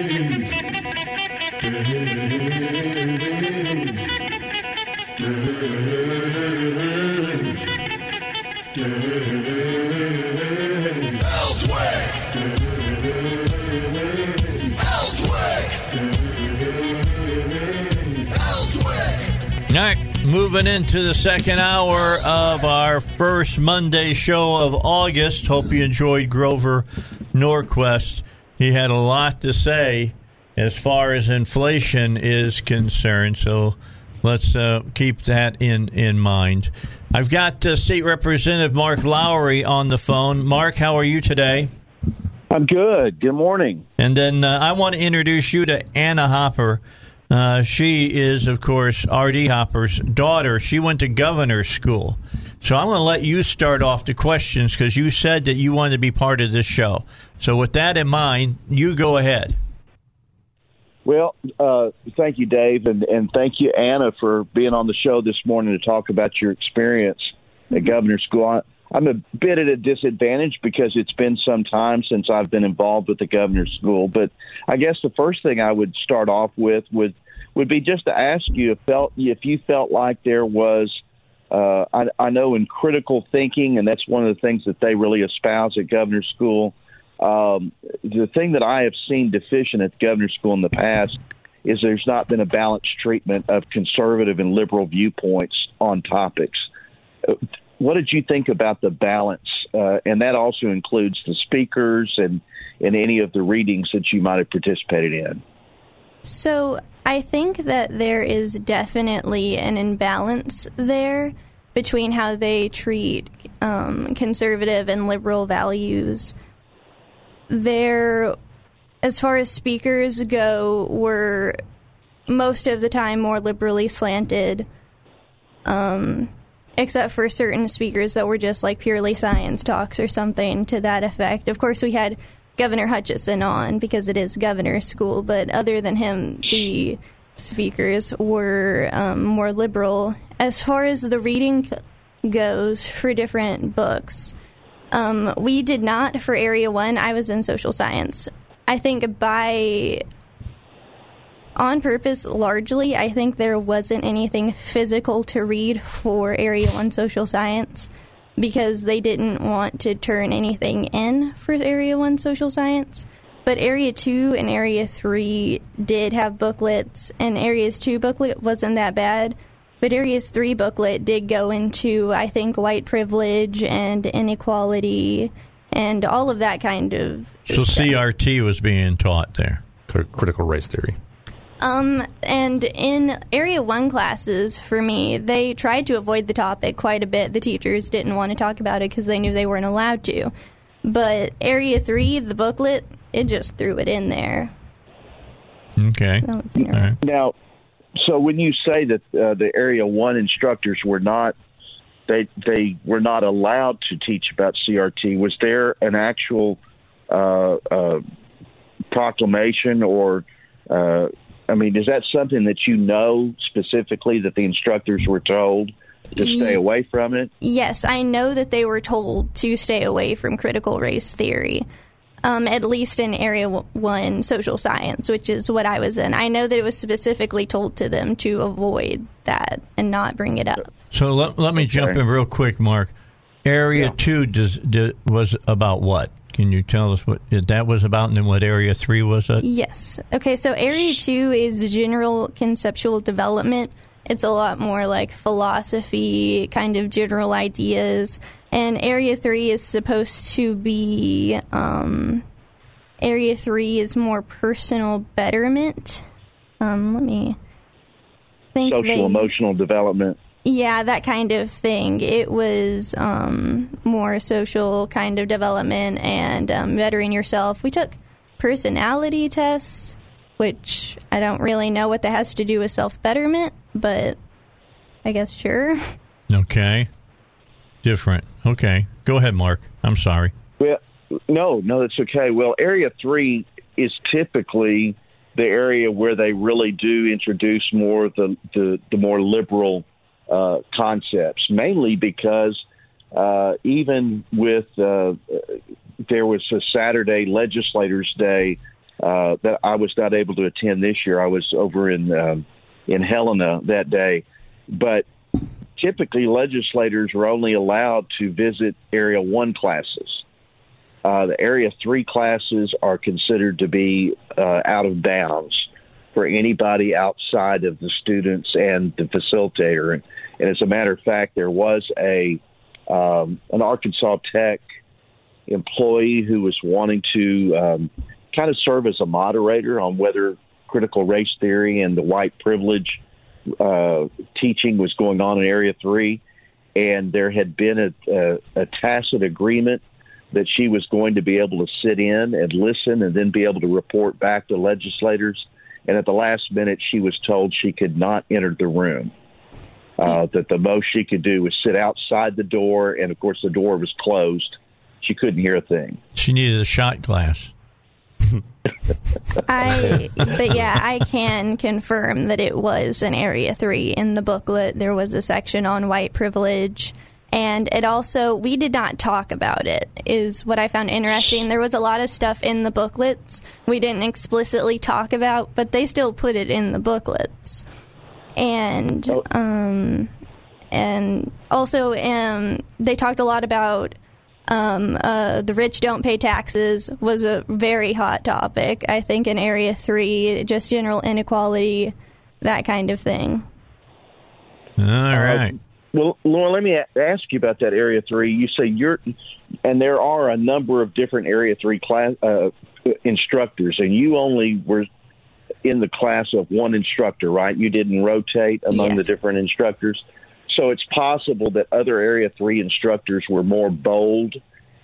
moving into the second hour of our first Monday show of August. Hope you enjoyed Grover Norquist. He had a lot to say as far as inflation is concerned, so let's uh, keep that in, in mind. I've got uh, State Representative Mark Lowery on the phone. Mark, how are you today? I'm good. Good morning. And then uh, I want to introduce you to Anna Hopper. Uh, she is, of course, R.D. Hopper's daughter. She went to governor's school. So I'm going to let you start off the questions because you said that you wanted to be part of this show. So with that in mind, you go ahead. Well, uh, thank you, Dave, and, and thank you, Anna, for being on the show this morning to talk about your experience at governor's school. I, I'm a bit at a disadvantage because it's been some time since I've been involved with the governor's school. But I guess the first thing I would start off with would would be just to ask you if felt if you felt like there was. Uh, I, I know in critical thinking, and that's one of the things that they really espouse at governor's school. Um, the thing that I have seen deficient at governor's school in the past is there's not been a balanced treatment of conservative and liberal viewpoints on topics what did you think about the balance? Uh, and that also includes the speakers and, and any of the readings that you might have participated in. So I think that there is definitely an imbalance there between how they treat um, conservative and liberal values. There, as far as speakers go, were most of the time more liberally slanted. Um, except for certain speakers that were just like purely science talks or something to that effect. Of course, we had Governor Hutchinson on because it is governor's school, but other than him, the speakers were um, more liberal. As far as the reading goes for different books, Um, we did not for Area 1. I was in social science. I think by on purpose, largely, I think there wasn't anything physical to read for Area 1 social science because they didn't want to turn anything in for Area 1 social science. But Area 2 and Area 3 did have booklets, and Area's 2 booklet wasn't that bad. But Area's 3 booklet did go into, I think, white privilege and inequality and all of that kind of. So stuff. CRT was being taught there. Critical race theory. Um, and in Area 1 classes, for me, they tried to avoid the topic quite a bit. The teachers didn't want to talk about it because they knew they weren't allowed to. But Area 3, the booklet, it just threw it in there. Okay. That was right. Now, so when you say that uh, the Area One instructors were not they they were not allowed to teach about CRT, was there an actual uh, uh, proclamation or? Uh, I mean, is that something that you know specifically that the instructors were told to stay away from it? Yes, I know that they were told to stay away from critical race theory. Um, at least in Area 1 social science, which is what I was in. I know that it was specifically told to them to avoid that and not bring it up. So let, let me jump in real quick, Mark. Area two does, do, was about what? Can you tell us what that was about, and then what Area three was? At? Yes. Okay, so Area 2 is general conceptual development. It's a lot more like philosophy, kind of general ideas. And Area 3 is supposed to be. Um, area 3 is more personal betterment. Um, let me think. Social they- emotional development. Yeah, that kind of thing. It was um, more social kind of development and um, bettering yourself. We took personality tests, which I don't really know what that has to do with self betterment, but I guess sure. *laughs* Okay, different. Okay, go ahead, Mark. I'm sorry. Well, no, no, that's okay. Well, Area 3 is typically the area where they really do introduce more of the, the, the more liberal uh, concepts, mainly because uh, even with uh, there was a Saturday Legislators Day uh, that I was not able to attend this year. I was over in um, in Helena that day, but typically legislators are only allowed to visit Area One classes. Uh, the Area Three classes are considered to be uh, out of bounds for anybody outside of the students and the facilitator. And, and as a matter of fact, there was a um, an Arkansas Tech employee who was wanting to um, kind of serve as a moderator on whether critical race theory and the white privilege uh, teaching was going on in Area 3. And there had been a, a, a tacit agreement that she was going to be able to sit in and listen and then be able to report back to legislators. And at the last minute, she was told she could not enter the room. Uh, that the most she could do was sit outside the door, and of course, the door was closed. She couldn't hear a thing. She needed a shot glass. *laughs* I, but yeah, I can confirm that it was an Area 3 in the booklet. There was a section on white privilege. And it also, we did not talk about it, is what I found interesting. There was a lot of stuff in the booklets we didn't explicitly talk about, but they still put it in the booklets. And, um, and also, um, they talked a lot about um, uh, the rich don't pay taxes was a very hot topic. I think in Area Three, just general inequality, that kind of thing. All right. Well, Laura, let me a- ask you about that Area Three. You say you're, and there are a number of different Area Three class uh, instructors, and you only were in the class of one instructor, right? You didn't rotate among the different instructors. So it's possible that other Area 3 instructors were more bold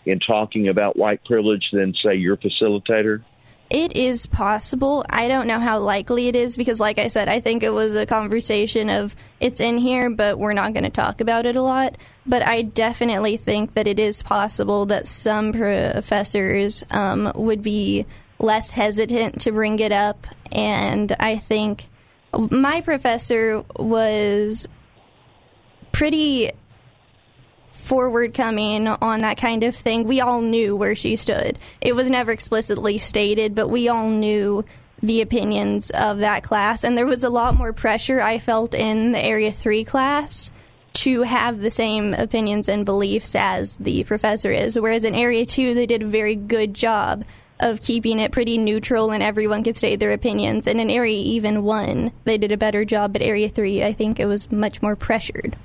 in talking about white privilege than, say, your facilitator? It is possible. I don't know how likely it is because, like I said, I think it was a conversation of it's in here, but we're not going to talk about it a lot. But I definitely think that it is possible that some professors um, would be less hesitant to bring it up. And I think my professor was pretty forward coming on that kind of thing. We all knew where she stood. It was never explicitly stated, but we all knew the opinions of that class. And there was a lot more pressure I felt in the Area 3 class to have the same opinions and beliefs as the professor is. Whereas in Area 2, they did a very good job of keeping it pretty neutral and everyone could state their opinions. And in Area even 1, they did a better job. But Area 3, I think it was much more pressured.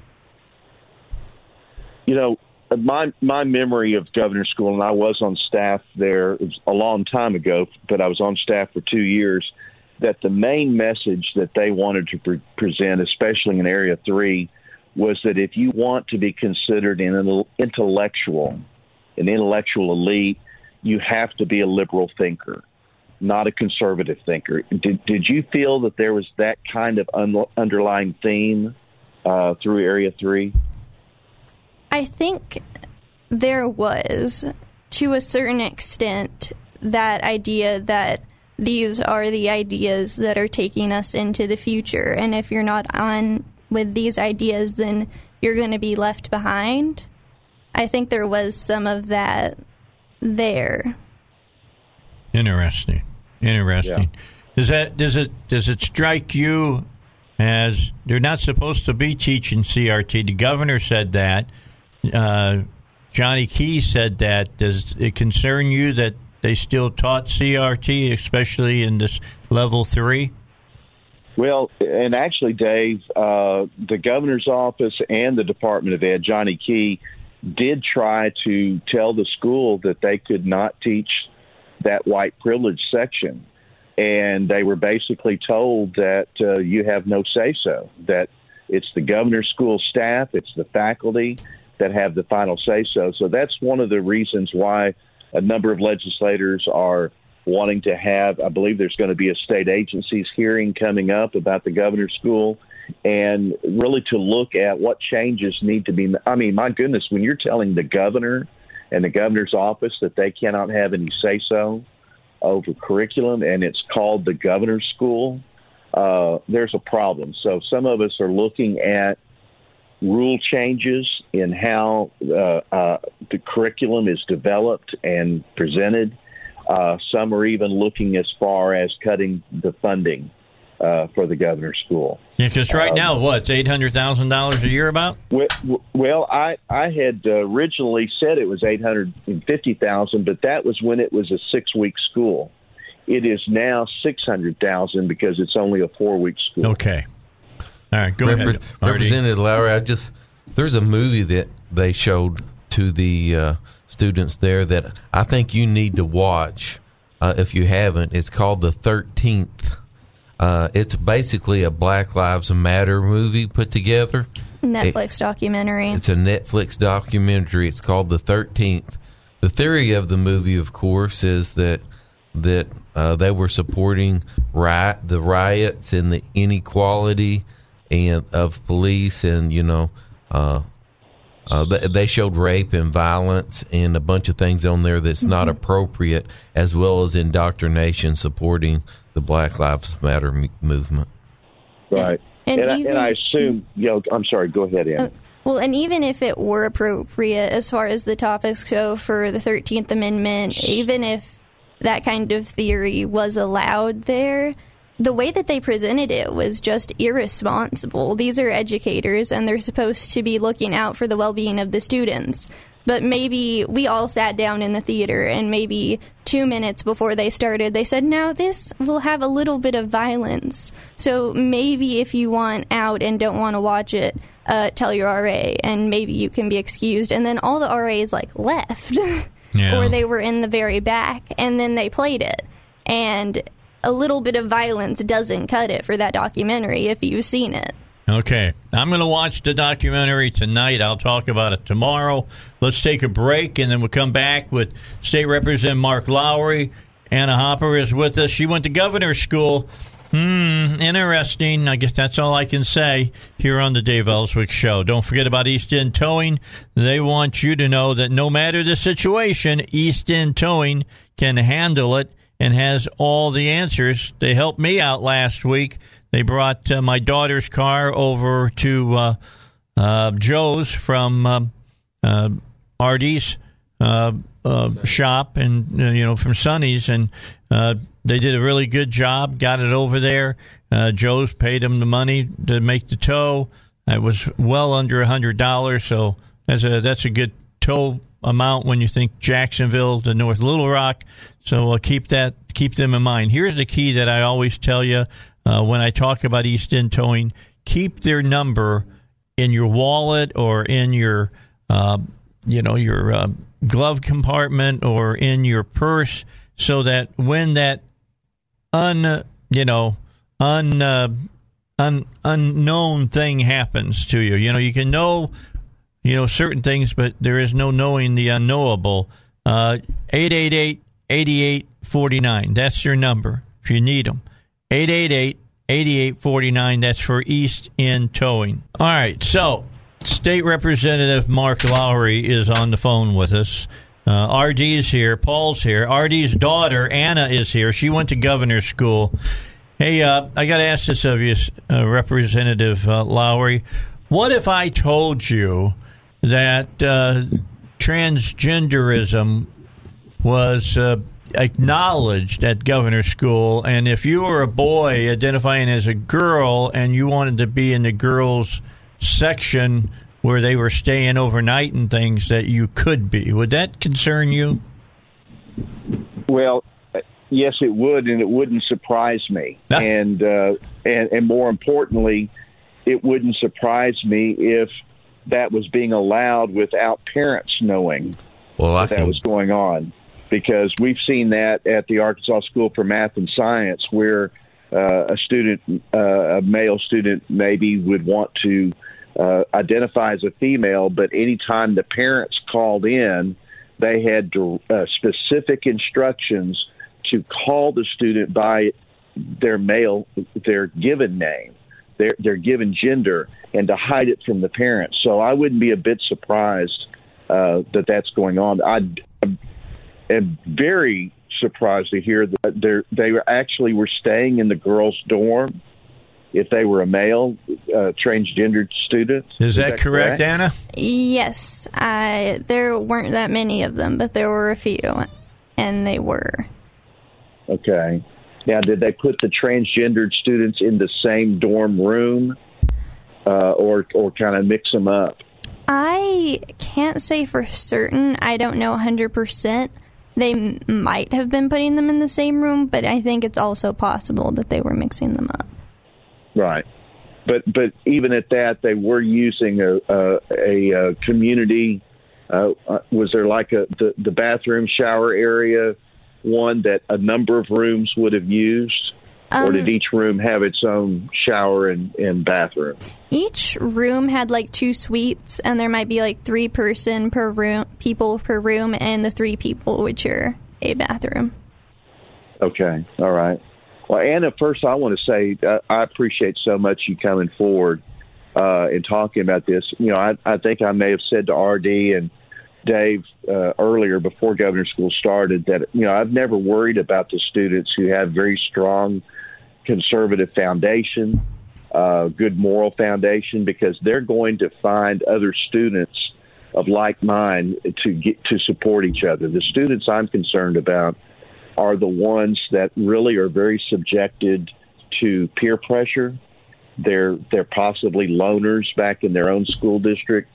You know, my my memory of Governor School, and I was on staff there a long time ago, but I was on staff for two years. That the main message that they wanted to pre- present, especially in Area Three, was that if you want to be considered an intellectual, an intellectual elite, you have to be a liberal thinker, not a conservative thinker. Did did you feel that there was that kind of un- underlying theme uh, through Area Three? I think there was, to a certain extent, that idea that these are the ideas that are taking us into the future. And if you're not on with these ideas, then you're going to be left behind. I think there was some of that there. Interesting. Interesting. Yeah. Does that does it does it strike you as they're not supposed to be teaching CRT? The governor said that. Uh, Johnny Key said that. Does it concern you that they still taught CRT, especially in this level three? Well, and actually, Dave, uh, the governor's office and the Department of Ed, Johnny Key, did try to tell the school that they could not teach that white privilege section. And they were basically told that uh, you have no say so, that it's the governor's school staff, it's the faculty, that have the final say so. So that's one of the reasons why a number of legislators are wanting to have, I believe there's going to be a state agencies hearing coming up about the governor's school and really to look at what changes need to be. I mean, my goodness, when you're telling the governor and the governor's office that they cannot have any say so over curriculum and it's called the governor's school, uh, there's a problem. So some of us are looking at rule changes in how uh, uh, the curriculum is developed and presented. Uh, some are even looking as far as cutting the funding uh, for the governor's school. Yeah, because right um, now, what it's eight hundred thousand dollars a year about? Well, I I had originally said it was eight hundred and fifty thousand, but that was when it was a six week school. It is now six hundred thousand because it's only a four week school. Okay. All right, go Repre- ahead. Representative Lowery, I just there's a movie that they showed to the uh, students there that I think you need to watch uh, if you haven't. It's called The Thirteenth. Uh, it's basically a Black Lives Matter movie put together. Netflix it, documentary. It's a Netflix documentary. It's called The Thirteenth. The theory of the movie, of course, is that that uh, they were supporting riot, the riots and the inequality and of police, and you know, uh, uh, they showed rape and violence and a bunch of things on there that's mm-hmm. not appropriate, as well as indoctrination supporting the Black Lives Matter m- movement. Right, and, and, even, I, and, I, assume, you know, I'm sorry. Go ahead, Ann. Uh, well, and even if it were appropriate as far as the topics go for the Thirteenth Amendment, even if that kind of theory was allowed there the way that they presented it was just irresponsible. These are educators and they're supposed to be looking out for the well being of the students. But maybe we all sat down in the theater and maybe two minutes before they started, they said, now this will have a little bit of violence. So maybe if you want out and don't want to watch it, uh, tell your RA and maybe you can be excused. And then all the RAs like left. *laughs* Yeah. or they were in the very back and then they played it. And a little bit of violence doesn't cut it for that documentary if you've seen it. Okay. I'm going to watch the documentary tonight. I'll talk about it tomorrow. Let's take a break and then we'll come back with State Representative Mark Lowery. Anna Hopper is with us. She went to governor's school. Hmm, interesting. I guess that's all I can say here on the Dave Elswick Show. Don't forget about East End Towing. They want you to know that no matter the situation, East End Towing can handle it and has all the answers. They helped me out last week. They brought uh, my daughter's car over to uh, uh, Joe's from um, uh, RD's uh, uh, shop and uh, you know from Sonny's, and uh, they did a really good job. Got it over there. Uh, Joe's paid them the money to make the tow. It was well under a hundred dollars, so that's a that's a good tow amount when you think Jacksonville to North Little Rock. So uh, keep that keep them in mind. Here's the key that I always tell you uh, when I talk about East End towing: keep their number in your wallet or in your uh, you know your uh, glove compartment or in your purse, so that when that un you know un, uh, un unknown thing happens to you, you know you can know you know certain things, but there is no knowing the unknowable. Uh, 888-8849. That's your number if you need them. 888 8849. That's for East End Towing. All right. So, State Representative Mark Lowery is on the phone with us. Uh, RD is here. Paul's here. RD's daughter, Anna, is here. She went to governor's school. Hey, uh, I got to ask this of you, uh, Representative uh, Lowery. What if I told you that uh, transgenderism was uh, acknowledged at governor's school, and if you were a boy identifying as a girl and you wanted to be in the girls' section where they were staying overnight and things, that you could be? Would that concern you? Well, yes, it would, and it wouldn't surprise me. *laughs* and uh, and and more importantly, it wouldn't surprise me if that was being allowed without parents knowing Well, I that, that was going on. Because we've seen that at the Arkansas School for Math and Science, where uh, a student, uh, a male student, maybe would want to uh, identify as a female, but anytime the parents called in, they had to, uh, specific instructions to call the student by their male, their given name, their their given gender, and to hide it from the parents. So I wouldn't be a bit surprised uh, that that's going on. I am very surprised to hear that they they actually were staying in the girls' dorm if they were a male uh, transgendered student. Is, that, correct, Anna? Yes, I, there weren't that many of them, but there were a few, and they were. Okay. Now, did they put the transgendered students in the same dorm room, uh, or or kind of mix them up? I can't say for certain. I don't know 100%. They might have been putting them in the same room, but I think it's also possible that they were mixing them up. Right. But but even at that, they were using a a, a, a community. Uh, uh, was there like a the, the bathroom shower area one that a number of rooms would have used, or did each room have its own shower and, and bathroom? Each room had like two suites, and there might be like three person per room, people per room, and the three people would share a bathroom. Okay, all right. Well, Anna, first I want to say uh, I appreciate so much you coming forward uh, and talking about this. You know, I, I think I may have said to RD and Dave uh, earlier before Governor School started that you know I've never worried about the students who have very strong conservative foundation, uh, good moral foundation, because they're going to find other students of like mind to get to support each other. The students I'm concerned about are the ones that really are very subjected to peer pressure. They're they're possibly loners back in their own school district,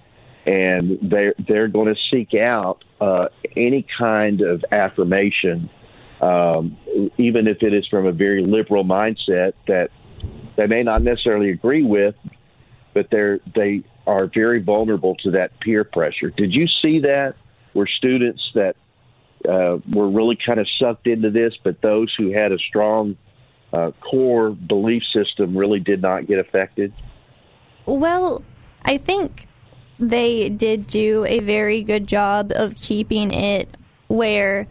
and they're they're going to seek out uh, any kind of affirmation, um, even if it is from a very liberal mindset that they may not necessarily agree with, but they're they are very vulnerable to that peer pressure. Did you see that? Were students that uh, were really kind of sucked into this, but those who had a strong uh, core belief system really did not get affected? Well, I think they did do a very good job of keeping it where,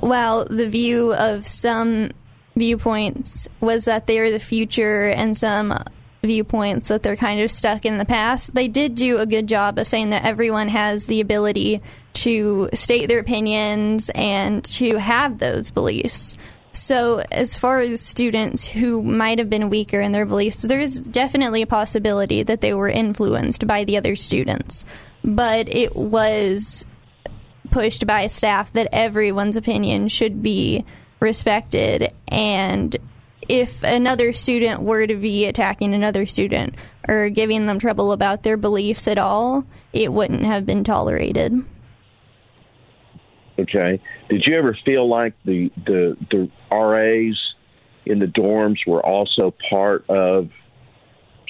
while the view of some viewpoints was that they are the future and some viewpoints that they're kind of stuck in the past, they did do a good job of saying that everyone has the ability to state their opinions and to have those beliefs. So, as far as students who might have been weaker in their beliefs, there's definitely a possibility that they were influenced by the other students. but it was pushed by staff that everyone's opinion should be respected and if another student were to be attacking another student or giving them trouble about their beliefs at all, it wouldn't have been tolerated. Okay. Did you ever feel like the the the RAs in the dorms were also part of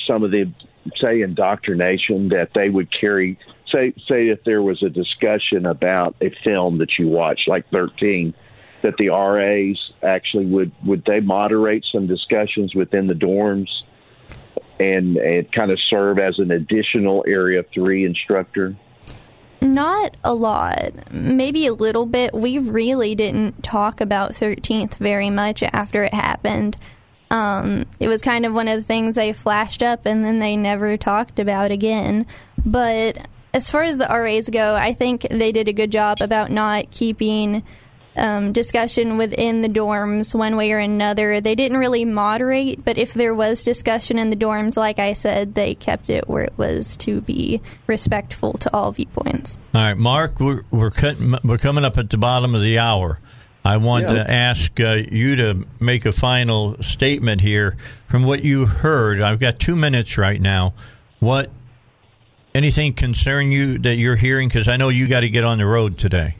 some of the say indoctrination that they would carry? Say say if there was a discussion about a film that you watched like 13th that the RAs actually would would they moderate some discussions within the dorms and and kind of serve as an additional area 3 instructor Not a lot, maybe a little bit. We really didn't talk about 13th very much after it happened. Um, it was kind of one of the things they flashed up and then they never talked about again. But as far as the RAs go, I think they did a good job about not keeping um, discussion within the dorms one way or another. They didn't really moderate, but if there was discussion in the dorms, like I said, they kept it where it was to be respectful to all viewpoints. All right, Mark, we're we're, cutting, we're coming up at the bottom of the hour. I want Yeah. to ask uh, you to make a final statement here from what you heard. I've got two minutes right now. What anything concern you that you're hearing? Because I know you got to get on the road today.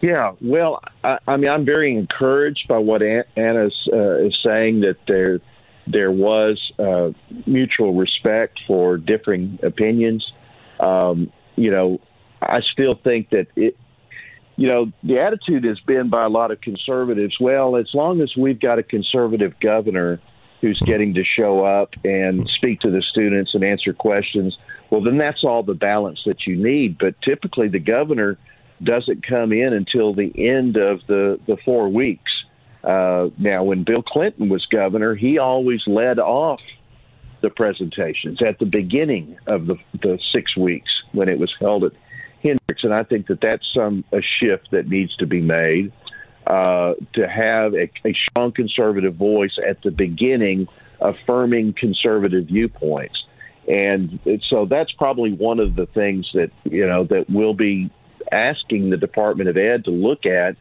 Yeah, well, I, I mean, I'm very encouraged by what Anna uh, is saying that there there was uh, mutual respect for differing opinions. Um, you know, I still think that it. You know, the attitude has been by a lot of conservatives. Well, as long as we've got a conservative governor who's getting to show up and speak to the students and answer questions, well, then that's all the balance that you need. But typically, the governor doesn't come in until the end of the, the four weeks. Uh, now, when Bill Clinton was governor, he always led off the presentations at the beginning of the, the six weeks when it was held at Hendrix. And I think that that's some a shift that needs to be made uh, to have a, a strong conservative voice at the beginning, affirming conservative viewpoints. And so that's probably one of the things that you know that we'll be asking the Department of Ed to look at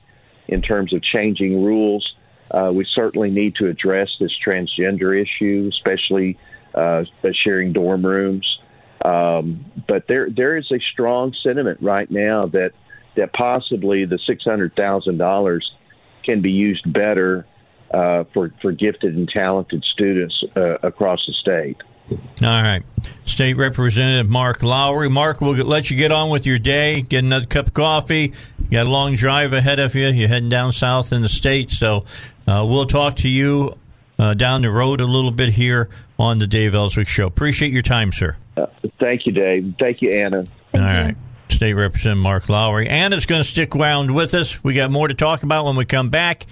in terms of changing rules. Uh, we certainly need to address this transgender issue, especially uh, sharing dorm rooms. Um, but there there is a strong sentiment right now that that possibly the six hundred thousand dollars can be used better uh, for for gifted and talented students uh, across the state. All right. State Representative Mark Lowery. Mark, we'll let you get on with your day, get another cup of coffee. You got a long drive ahead of you. You're heading down south in the state. So uh, we'll talk to you uh, down the road a little bit here on the Dave Elswick Show. Appreciate your time, sir. Uh, thank you, Dave. Thank you, Anna. Thank All you. right. State Representative Mark Lowery. Anna's going to stick around with us. We got more to talk about when we come back.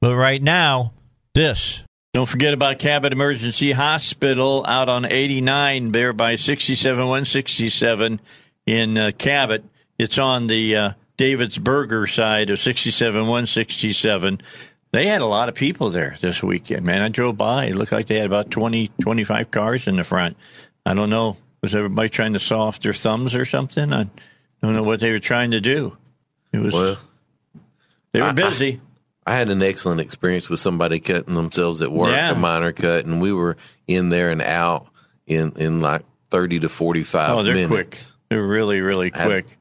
But right now, this. Don't forget about Cabot Emergency Hospital out on 89 there by 67167 in uh, Cabot. It's on the uh, David's Burger side of 67167. They had a lot of people there this weekend, man. I drove by. It looked like they had about 20, 25 cars in the front. I don't know. Was everybody trying to saw off their thumbs or something? I don't know what they were trying to do. It was Well, they were I- busy. I had an excellent experience with somebody cutting themselves at work, Yeah. a minor cut, and we were in there and out in, in like 30 to 45 oh, they're minutes. quick. They're really, really quick.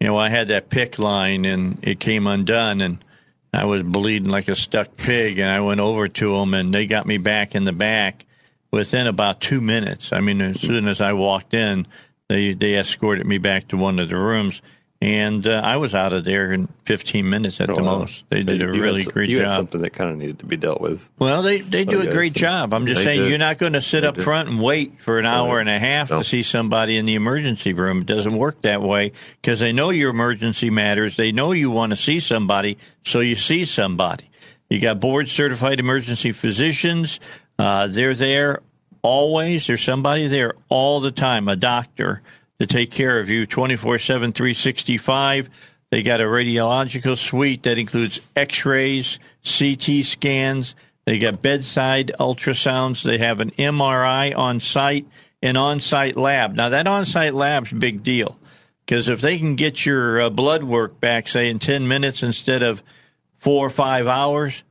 You know, I had that PICC line and it came undone, and I was bleeding like a stuck pig. And I went over to them, and they got me back in the back within about two minutes. I mean, as soon as I walked in, they they escorted me back to one of the rooms, and uh, I was out of there in 15 minutes at the Oh, wow. most. They did a You had really some- great you had job. something that kind of needed to be dealt with. Well, they, they do Oh, a great job. I'm just saying do. you're not going to sit They up do. front and wait for an hour and a half No. to see somebody in the emergency room. It doesn't work that way because they know your emergency matters. They know you want to see somebody, so you see somebody. You got board certified emergency physicians. Uh, they're there always. There's somebody there all the time, a doctor to take care of you 24 7, 365. They got a radiological suite that includes x rays, CT scans. They got bedside ultrasounds. They have an MRI on site. an on-site lab. Now that on-site lab's a big deal because if they can get your uh, blood work back, say in ten minutes instead of four or five hours,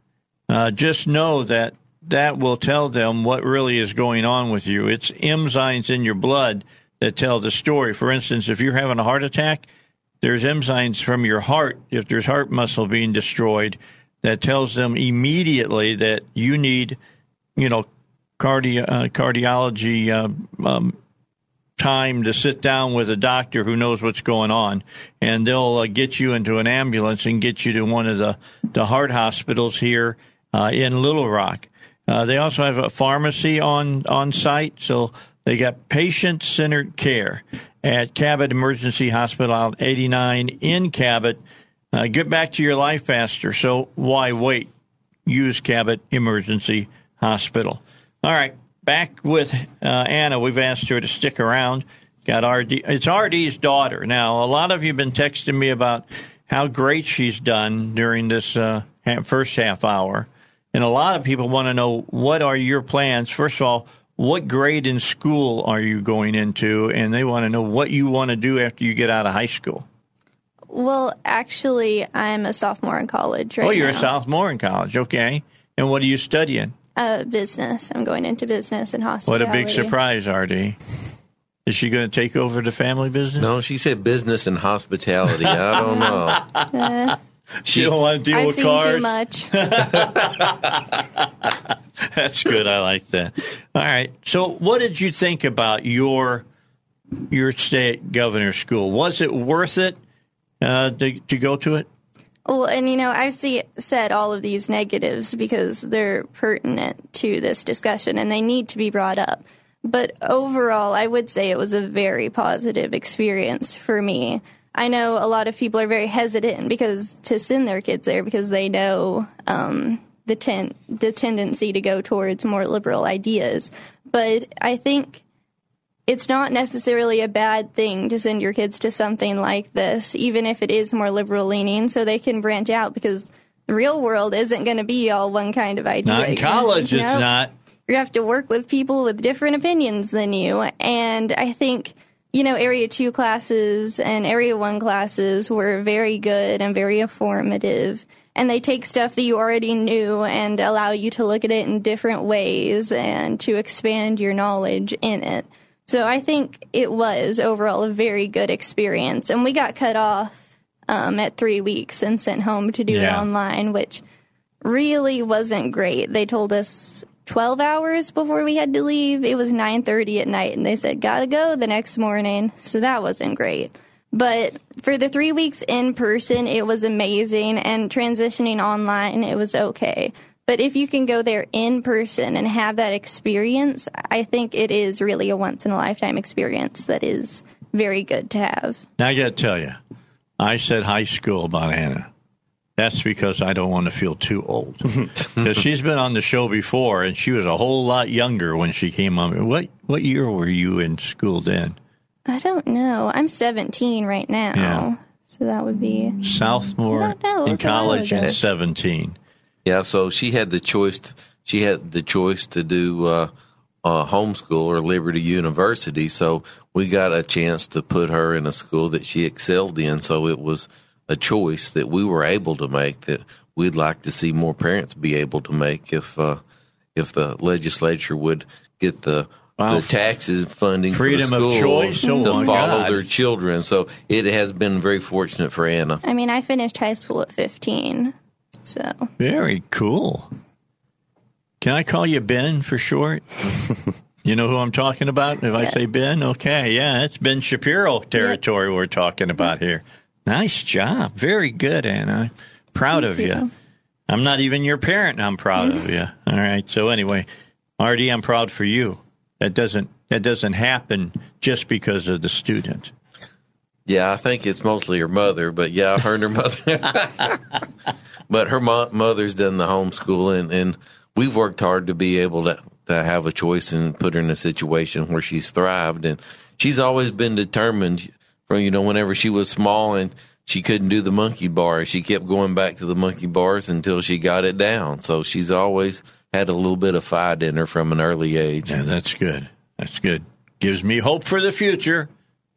uh, just know that that will tell them what really is going on with you. It's enzymes in your blood that tell the story. For instance, if you're having a heart attack, there's enzymes from your heart, if there's heart muscle being destroyed, that tells them immediately that you need, you know, cardi- uh, cardiology uh, um, time to sit down with a doctor who knows what's going on, and they'll uh, get you into an ambulance and get you to one of the, the heart hospitals here uh, in Little Rock. Uh, they also have a pharmacy on on site, so they got patient centered care at Cabot Emergency Hospital, 89 in Cabot. Uh, get back to your life faster. So why wait? Use Cabot Emergency Hospital. All right, back with uh, Anna. We've asked her to stick around. Got RD. It's RD's daughter. Now, a lot of you have been texting me about how great she's done during this uh, first half hour. And a lot of people want to know what are your plans? First of all, what grade in school are you going into? And they want to know what you want to do after you get out of high school. Well, actually, I'm a sophomore in college right Oh, you're now. a sophomore in college. Okay. And what are you studying? Uh, business. I'm going into business and hospitality. What a big surprise, RD. Is she going to take over the family business? No, she said business and hospitality. I don't know. *laughs* She don't want to deal I've with seen cars. too much. *laughs* *laughs* *laughs* That's good. I like that. All right. So, what did you think about your your state governor school? Was it worth it uh, to, to go to it? Well, and you know, I've see, said all of these negatives because they're pertinent to this discussion and they need to be brought up. But overall, I would say it was a very positive experience for me. I know a lot of people are very hesitant because to send their kids there because they know um, the ten- the tendency to go towards more liberal ideas. But I think it's not necessarily a bad thing to send your kids to something like this, even if it is more liberal leaning, so they can branch out because the real world isn't going to be all one kind of idea. Not in college, it's not. You have to work with people with different opinions than you. And I think, you know, Area 2 classes and Area 1 classes were very good and very informative. And they take stuff that you already knew and allow you to look at it in different ways and to expand your knowledge in it. So I think it was overall a very good experience. And we got cut off um, at three weeks and sent home to do it online, which really wasn't great. They told us 12 hours before we had to leave. It was 9:30 at night and they said got to go the next morning. So that wasn't great. But for the 3 weeks in person, it was amazing and transitioning online, it was okay. But if you can go there in person and have that experience, I think it is really a once in a lifetime experience that is very good to have. Now, I got to tell you, I said high school about Anna. That's because I don't want to feel too old. *laughs* Because she's been on the show before, and she was a whole lot younger when she came on. What what year were you in school then? I don't know. I'm 17 right now. Yeah. So that would be Sophomore know. In was a while college ago. and seventeen. Yeah, so she had the choice. She had the choice to do uh, uh, homeschool or Liberty University. So we got a chance to put her in a school that she excelled in. So it was a choice that we were able to make that we'd like to see more parents be able to make if uh, if the legislature would get the Wow. the taxes funding Freedom for of the school choice? Oh, to my follow God. their children. So it has been very fortunate for Anna. I mean, I finished high school at 15. So, Very cool. Can I call you Ben for short? *laughs* you know who I'm talking about? If I say Ben, okay, yeah, it's Ben Shapiro territory we're talking about mm-hmm. here. Nice job, very good, Anna. Proud of you. you. I'm not even your parent. and I'm proud of *laughs* you. All right. So anyway, RD, I'm proud for you. That doesn't that doesn't happen just because of the student. Yeah, I think it's mostly her mother, but yeah, her and her mother. *laughs* but her mo- mother's done the homeschooling, and we've worked hard to be able to, to have a choice and put her in a situation where she's thrived. And she's always been determined from, you know, whenever she was small and she couldn't do the monkey bars, she kept going back to the monkey bars until she got it down. So she's always had a little bit of fight in her from an early age. Yeah, that's good. That's good. gives me hope for the future.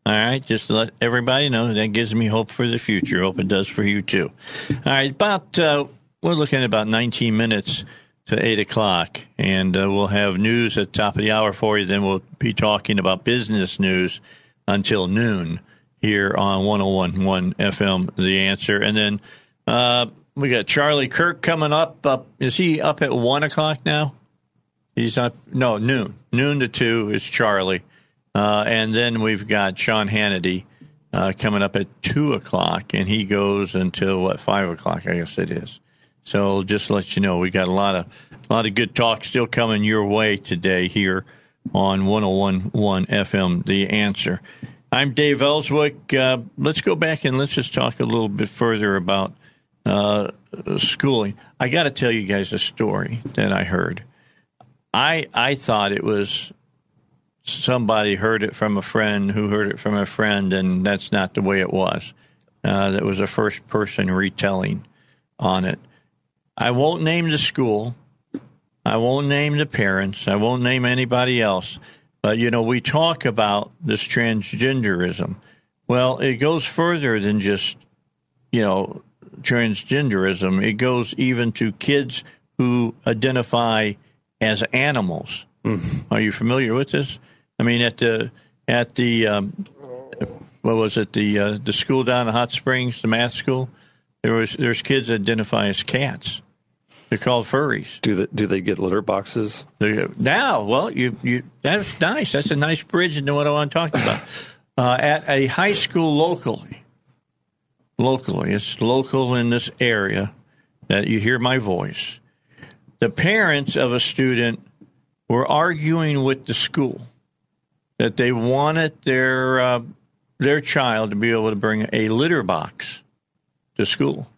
All right, just to let everybody know that gives me hope for the future. Hope it does for you too. All right, about uh, we're looking at about 19 minutes to eight o'clock, and uh, we'll have news at the top of the hour for you. Then we'll be talking about business news until noon here on 101.1 FM. The answer, and then uh, we got Charlie Kirk coming up. Up is he up at one o'clock now? He's not. No, noon. Noon to two is Charlie. Uh, and then we've got Sean Hannity uh, coming up at two o'clock, and he goes until what five o'clock? I guess it is. So just to let you know, we got a lot of a lot of good talk still coming your way today here on 101.1 FM. The answer. I'm Dave Elswick. Uh, let's go back and let's just talk a little bit further about uh, schooling. I got to tell you guys a story that I heard. I I thought it was somebody heard it from a friend who heard it from a friend, and that's not the way it was. Uh, that was a first person retelling on it. I won't name the school. I won't name the parents. I won't name anybody else. But, you know, we talk about this transgenderism. Well, it goes further than just, you know, transgenderism. It goes even to kids who identify as animals. Mm. Are you familiar with this? I mean, at the at the um, what was it the uh, the school down in Hot Springs, the math school? There was there's kids that identify as cats. They're called furries. Do they, do they get litter boxes? They, now, well, you you that's nice. That's a nice bridge into what I want to talk about. Uh, at a high school locally, locally, it's local in this area that you hear my voice. The parents of a student were arguing with the school that they wanted their uh, their child to be able to bring a litter box to school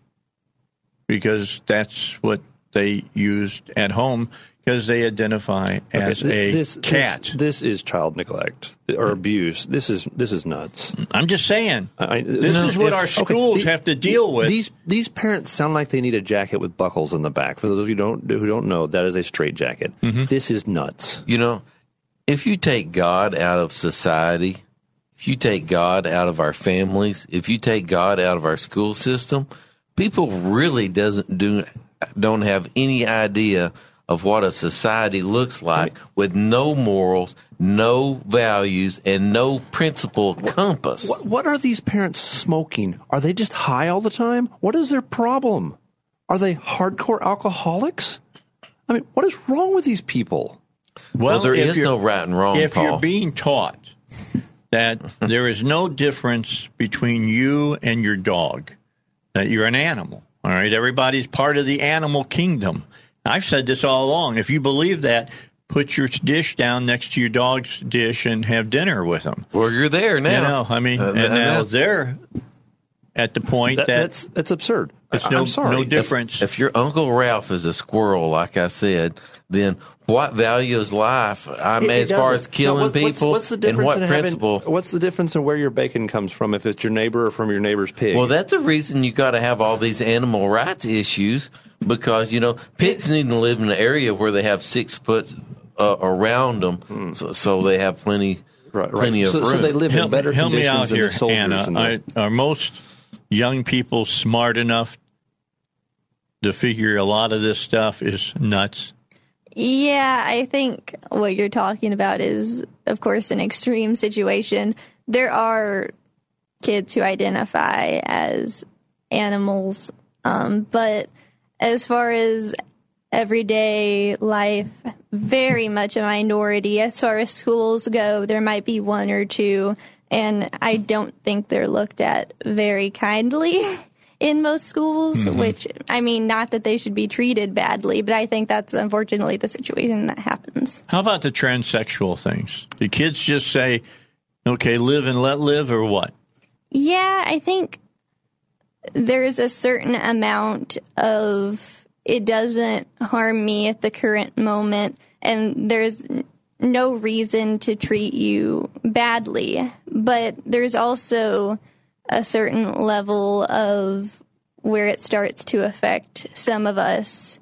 because that's what they used at home because they identify as okay, this, a cat. This, this, is child neglect or abuse. This is this is nuts. I'm just saying. I, this no, is what if, our schools okay, have to deal with. These these parents sound like they need a jacket with buckles in the back. For those of you who don't who don't know, that is a straight jacket. Mm-hmm. This is nuts. You know, if you take God out of society, if you take God out of our families, if you take God out of our school system, people really doesn't do don't have any idea of what a society looks like with no morals, no values, and no principle compass. What, what, are these parents smoking? Are they just high all the time? What is their problem? Are they hardcore alcoholics? I mean, what is wrong with these people? Well, well there is no right and wrong. If Paul. you're being taught that *laughs* there is no difference between you and your dog, that you're an animal, all right, everybody's part of the animal kingdom. I've said this all along. If you believe that, put your dish down next to your dog's dish and have dinner with them. Well, you're there now. You know, I mean, uh, and now they're at the point that, that that's that's absurd. It's no, no difference. If, if your Uncle Ralph is a squirrel, like I said, then what value is life? I mean, as far as killing no, what, people, what's, what's, the difference and what principle? Having, what's the difference in where your bacon comes from? If it's your neighbor or from your neighbor's pig? Well, that's the reason you got to have all these animal rights issues because you know pigs need to live in an area where they have six foot uh, around them, hmm. so, so, they have plenty, right, right. plenty of so, room. So they live help, in better help conditions me out than here, the soldiers. Anna. Are, are most young people smart enough to figure a lot of this stuff is nuts? Yeah, I think what you're talking about is, of course, an extreme situation. There are kids who identify as animals, um, but as far as everyday life, very much a minority. As far as schools go, there might be one or two, and I don't think they're looked at very kindly. *laughs* in most schools, mm-hmm. which I mean, not that they should be treated badly, but I think that's unfortunately the situation that happens. How about the transsexual things? Do kids just say, okay, live and let live, or what? Yeah, I think there's a certain amount of it doesn't harm me at the current moment, and there's no reason to treat you badly. But there's also a certain level of where it starts to affect some of us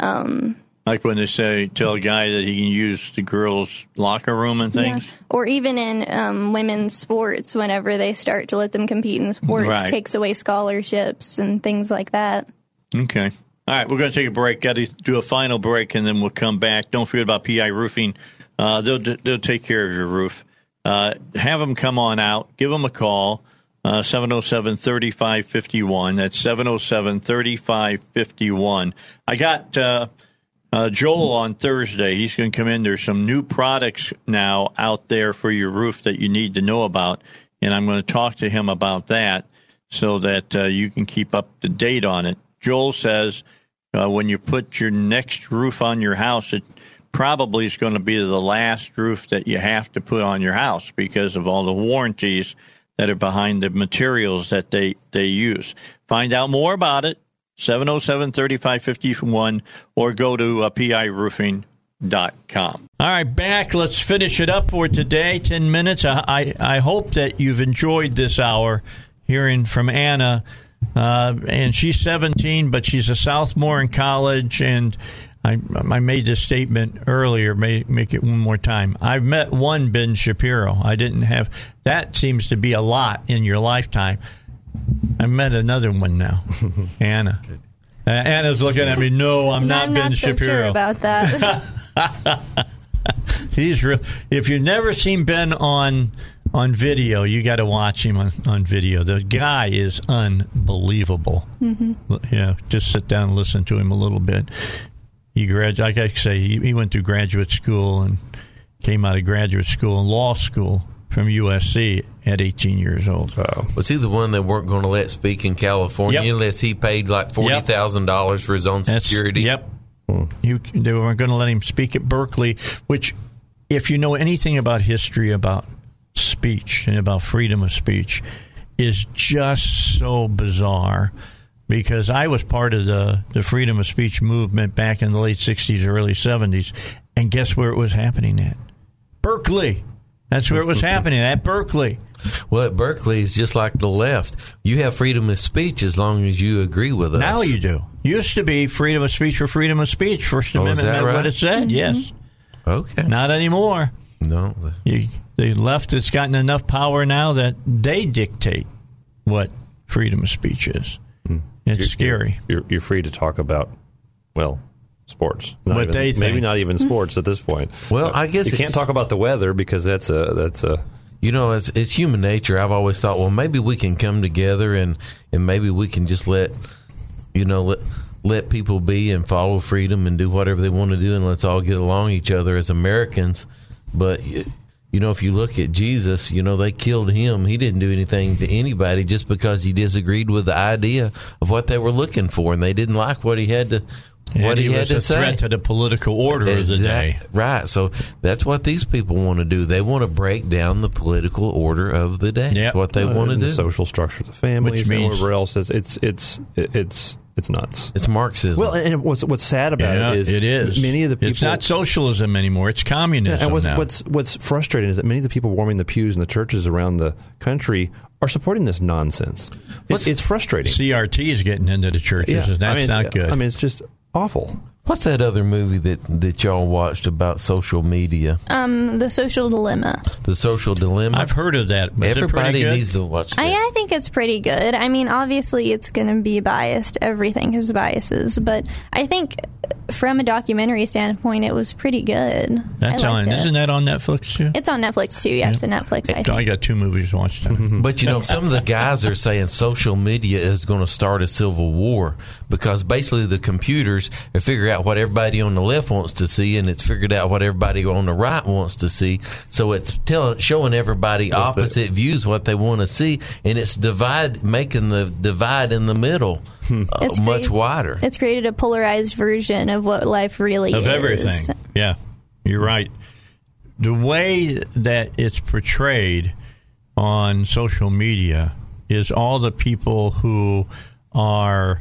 um, Like when they say, tell a guy that he can use the girls' locker room and things. Yeah. Or even in um, women's sports, whenever they start to let them compete in sports, Right. takes away scholarships and things like that. Okay. All right, we're going to take a break. Got to do a final break, and then we'll come back. Don't forget about PI Roofing. Uh, they'll they'll take care of your roof. Uh, have them come on out. Give them a call. Uh, 707 3551. That's 707 3551. I got uh, uh, Joel on Thursday. He's going to come in. There's some new products now out there for your roof that you need to know about. And I'm going to talk to him about that so that uh, you can keep up to date on it. Joel says uh, when you put your next roof on your house, it probably is going to be the last roof that you have to put on your house because of all the warranties that are behind the materials that they, they use. Find out more about it, 707 3551, or go to uh, piroofing.com. All right, back. Let's finish it up for today. 10 minutes. I, I, I hope that you've enjoyed this hour hearing from Anna. Uh, and she's 17, but she's a sophomore in college. And I, I made this statement earlier. May make it one more time. I've met one Ben Shapiro. I didn't have that. Seems to be a lot in your lifetime. I met another one now, *laughs* Anna. Uh, Anna's looking at me. No, I'm not I'm Ben not so Shapiro. sure about that. *laughs* He's real. If you've never seen Ben on on video, you got to watch him on, on video. The guy is unbelievable. Mm-hmm. Yeah, just sit down and listen to him a little bit. He grad, like I say, he, he went through graduate school and came out of graduate school and law school from USC at 18 years old. Was he the one that weren't going to let speak in California Yep. unless he paid like forty thousand dollars for his own That's- security? Yep. Hmm. You, they weren't going to let him speak at Berkeley, which, if you know anything about history about speech and about freedom of speech, is just so bizarre. Because I was part of the, the freedom of speech movement back in the late 60s, early 70s. And guess where it was happening at? Berkeley. That's where it was *laughs* happening, at Berkeley. Well, at Berkeley, it's just like the left. You have freedom of speech as long as you agree with us. Now you do. Used to be freedom of speech for freedom of speech. First Oh, is Amendment that meant what it said, mm-hmm. yes. okay? Not anymore. no, You, the left has gotten enough power now that they dictate what freedom of speech is. Hmm. It's You're- scary. You're, you're free to talk about, well, sports. Not What even- they maybe not even hmm. sports at this point. Well, uh, I guess you can't talk about the weather because that's a that's a You know, it's it's human nature. I've always thought, well, maybe we can come together and and maybe we can just let you know let let people be and follow freedom and do whatever they want to do and let's all get along each other as Americans. But you know, if you look at Jesus, you know they killed him. He didn't do anything to anybody just because he disagreed with the idea of what they were looking for, and they didn't like what he had to what And he, he had was to a say. threat to the political order of the day. Right. So that's what these people want to do. They want to break down the political order of the day. Yep. That's what they want to do. the social structure of the families Which and means- whatever else. It's it's it's it's it's nuts. it's Marxism. Well, and what's what's sad about Yeah, it is it is. many of the people It's not socialism anymore. It's communism and what's, now. what's what's frustrating is that many of the people warming the pews in the churches around the country are supporting this nonsense. It's, it's frustrating. CRT is getting into the churches, and that's I mean, it's- not good. I mean, it's just awful. What's that other movie that, that y'all watched about social media? um, the social dilemma. The Social Dilemma? I've heard of that. Was Everybody needs to watch that. I, I think it's pretty good. I mean, obviously, it's going to be biased. Everything has biases, but I think from a documentary standpoint, it was pretty good. That's I on. liked it. Isn't that on Netflix too? It's on Netflix too. Yeah, it's a Netflix. I I got two movies watched. *laughs* But you know, some of the guys are saying social media is going to start a civil war because basically the computers are figuring out what everybody on the left wants to see, and it's figured out what everybody on the right wants to see. So it's telling, showing everybody opposite views what they want to see, and it's divide, making the divide in the middle uh, much great. wider. It's created a polarized version of what life really is. of is. everything. Yeah, you're right. The way that it's portrayed on social media is all the people who are,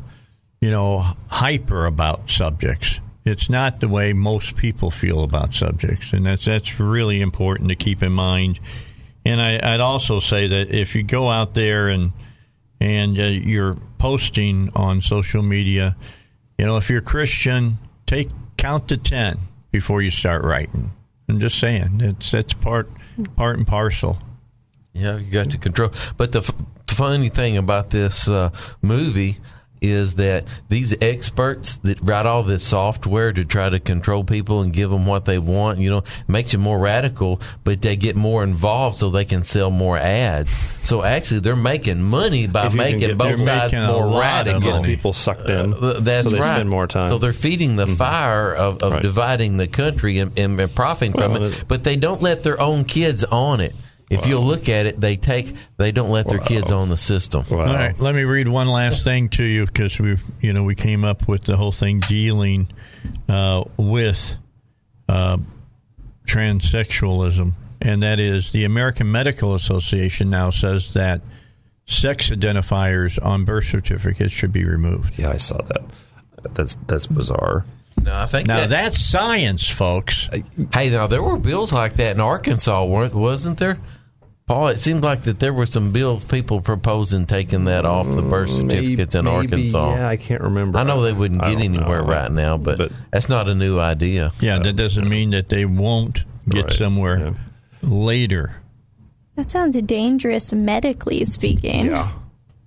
you know, hyper about subjects. It's not the way most people feel about subjects, and that's that's really important to keep in mind. And I, I'd also say that if you go out there and and uh, you're posting on social media, you know, if you're Christian, take count to ten before you start writing. I'm just saying it's it's part part and parcel. Yeah, you got to control. But the f- funny thing about this uh, movie is that these experts that write all this software to try to control people and give them what they want, you know, makes you more radical, but they get more involved so they can sell more ads. So actually, they're making money by If you can making get- both sides making more radical. People sucked in. Uh, that's so they right. spend more time. So they're feeding the fire of, of Right. dividing the country and, and, profiting from Well, it, it- but they don't let their own kids on it. If you'll look at it, they take they don't let their kids on the system. Wow. All right, let me read one last thing to you because we, you know, we came up with the whole thing dealing uh, with uh, transsexualism, and that is the American Medical Association now says that sex identifiers on birth certificates should be removed. Yeah, I saw that. That's that's bizarre. No, I think Now that, that's science, folks. hey, now there were bills like that in Arkansas, weren't wasn't there? Paul, it seems like that there were some bills people proposing taking that off the birth certificates in Maybe- Arkansas. Yeah, I can't remember. I know they wouldn't get anywhere know. right now, but, But- that's not a new idea. Yeah, that doesn't mean that they won't get Right, somewhere yeah. later. That sounds dangerous medically speaking. Yeah.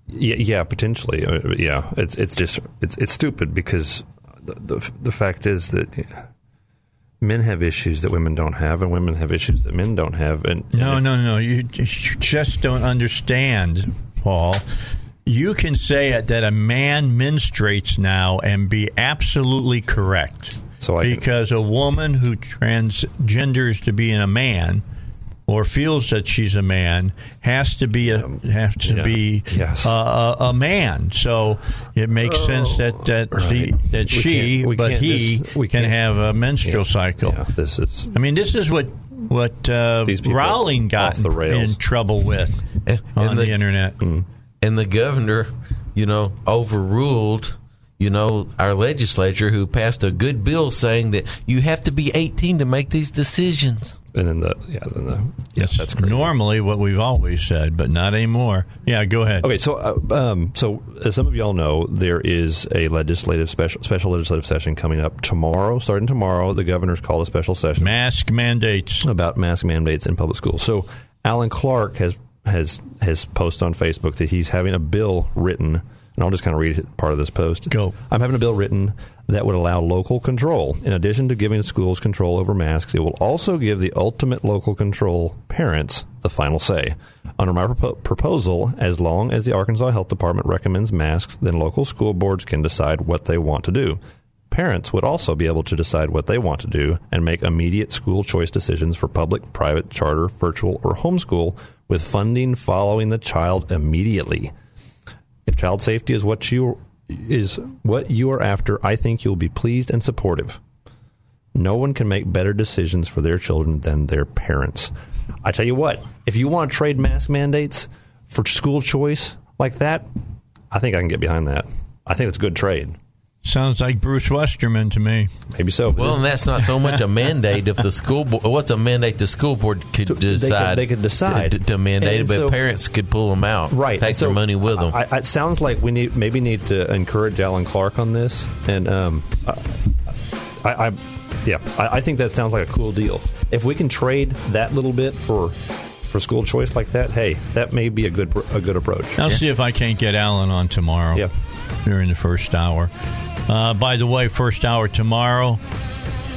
Yeah, yeah, potentially. Uh, yeah, it's it's just it's it's stupid because the, the the fact is that men have issues that women don't have, and women have issues that men don't have. And No, and no, no. You just- you just don't understand, Paul. You can say it that a man menstruates now and be absolutely correct. So I can- because a woman who transgenders to being a man or feels that she's a man has to be a has to yeah. be Yes. a, a, a man. So it makes sense that that she, that We she but he dis- we can have a menstrual cycle. yeah, this is I mean, this is what what uh, Rowling got in trouble with And- on and the, the- internet. and the governor, you know, overruled, you know, our legislature who passed a good bill saying that you have to be 18 to make these decisions. And then the yeah then the yeah That's great. normally what we've always said, but not anymore. Yeah, go ahead. Okay, so uh, um, so as some of y'all know, there is a legislative special special legislative session coming up tomorrow. Starting tomorrow, the governor's called a special session Mask mandates. about mask mandates in public schools. So Alan Clark has has has posted on Facebook that he's having a bill written, and I'll just kind of read part of this post. Go. I'm having a bill written that would allow local control. In addition to giving schools control over masks, it will also give the ultimate local control parents the final say. Under my propo- proposal, as long as the Arkansas Health Department recommends masks, then local school boards can decide what they want to do. Parents would also be able to decide what they want to do and make immediate school choice decisions for public, private, charter, virtual, or homeschool with funding following the child immediately. If child safety is what you is what you are after, I think you'll be pleased and supportive. No one can make better decisions for their children than their parents. I tell you what, if you want to trade mask mandates for school choice like that, I think I can get behind that. I think it's a good trade. Sounds like Bruce Westerman to me. Maybe so. Well, and that's not so much a mandate if the school board. What's a mandate the school board could To- they could- decide? they could decide. to, to mandate And it, but so- parents could pull them out. right take so their money with them. I, I, it sounds like we need maybe need to encourage Alan Clark on this, and um, I, I yeah, I, I think that sounds like a cool deal. If we can trade that little bit for for school choice like that, hey, that may be a good a good approach. I'll see if I can't get Alan on tomorrow. Yeah. During the first hour. Uh, by the way, first hour tomorrow,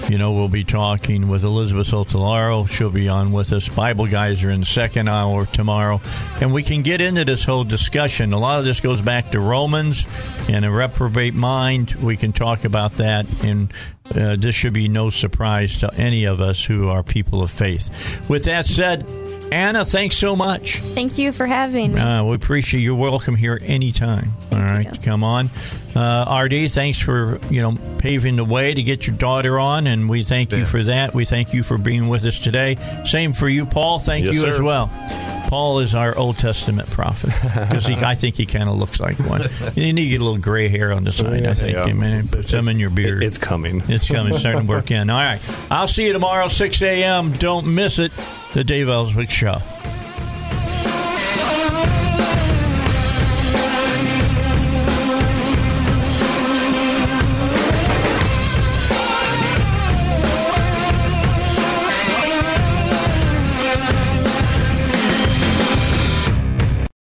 you know, we'll be talking with Elizabeth Otalaro. She'll be on with us. Bible guys are in second hour tomorrow. And we can get into this whole discussion. A lot of this goes back to Romans and a reprobate mind. We can talk about that. And uh, this should be no surprise to any of us who are people of faith. With that said, Anna, thanks so much. Thank you for having me. Uh, we appreciate you're welcome here anytime. All right, you. come on. Uh, RD, thanks for you know paving the way to get your daughter on, and we thank you for that. We thank you for being with us today. Same for you, Paul. Thank Yes, you as well. Paul is our Old Testament prophet because I think he kind of looks like one. *laughs* You need to get a little gray hair on the side, yeah, I think. Yeah. Man, put some in your beard. It's coming. It's coming. Starting to work in. All right. I'll see you tomorrow, 6 a.m. Don't miss it. The Dave Elswick Show.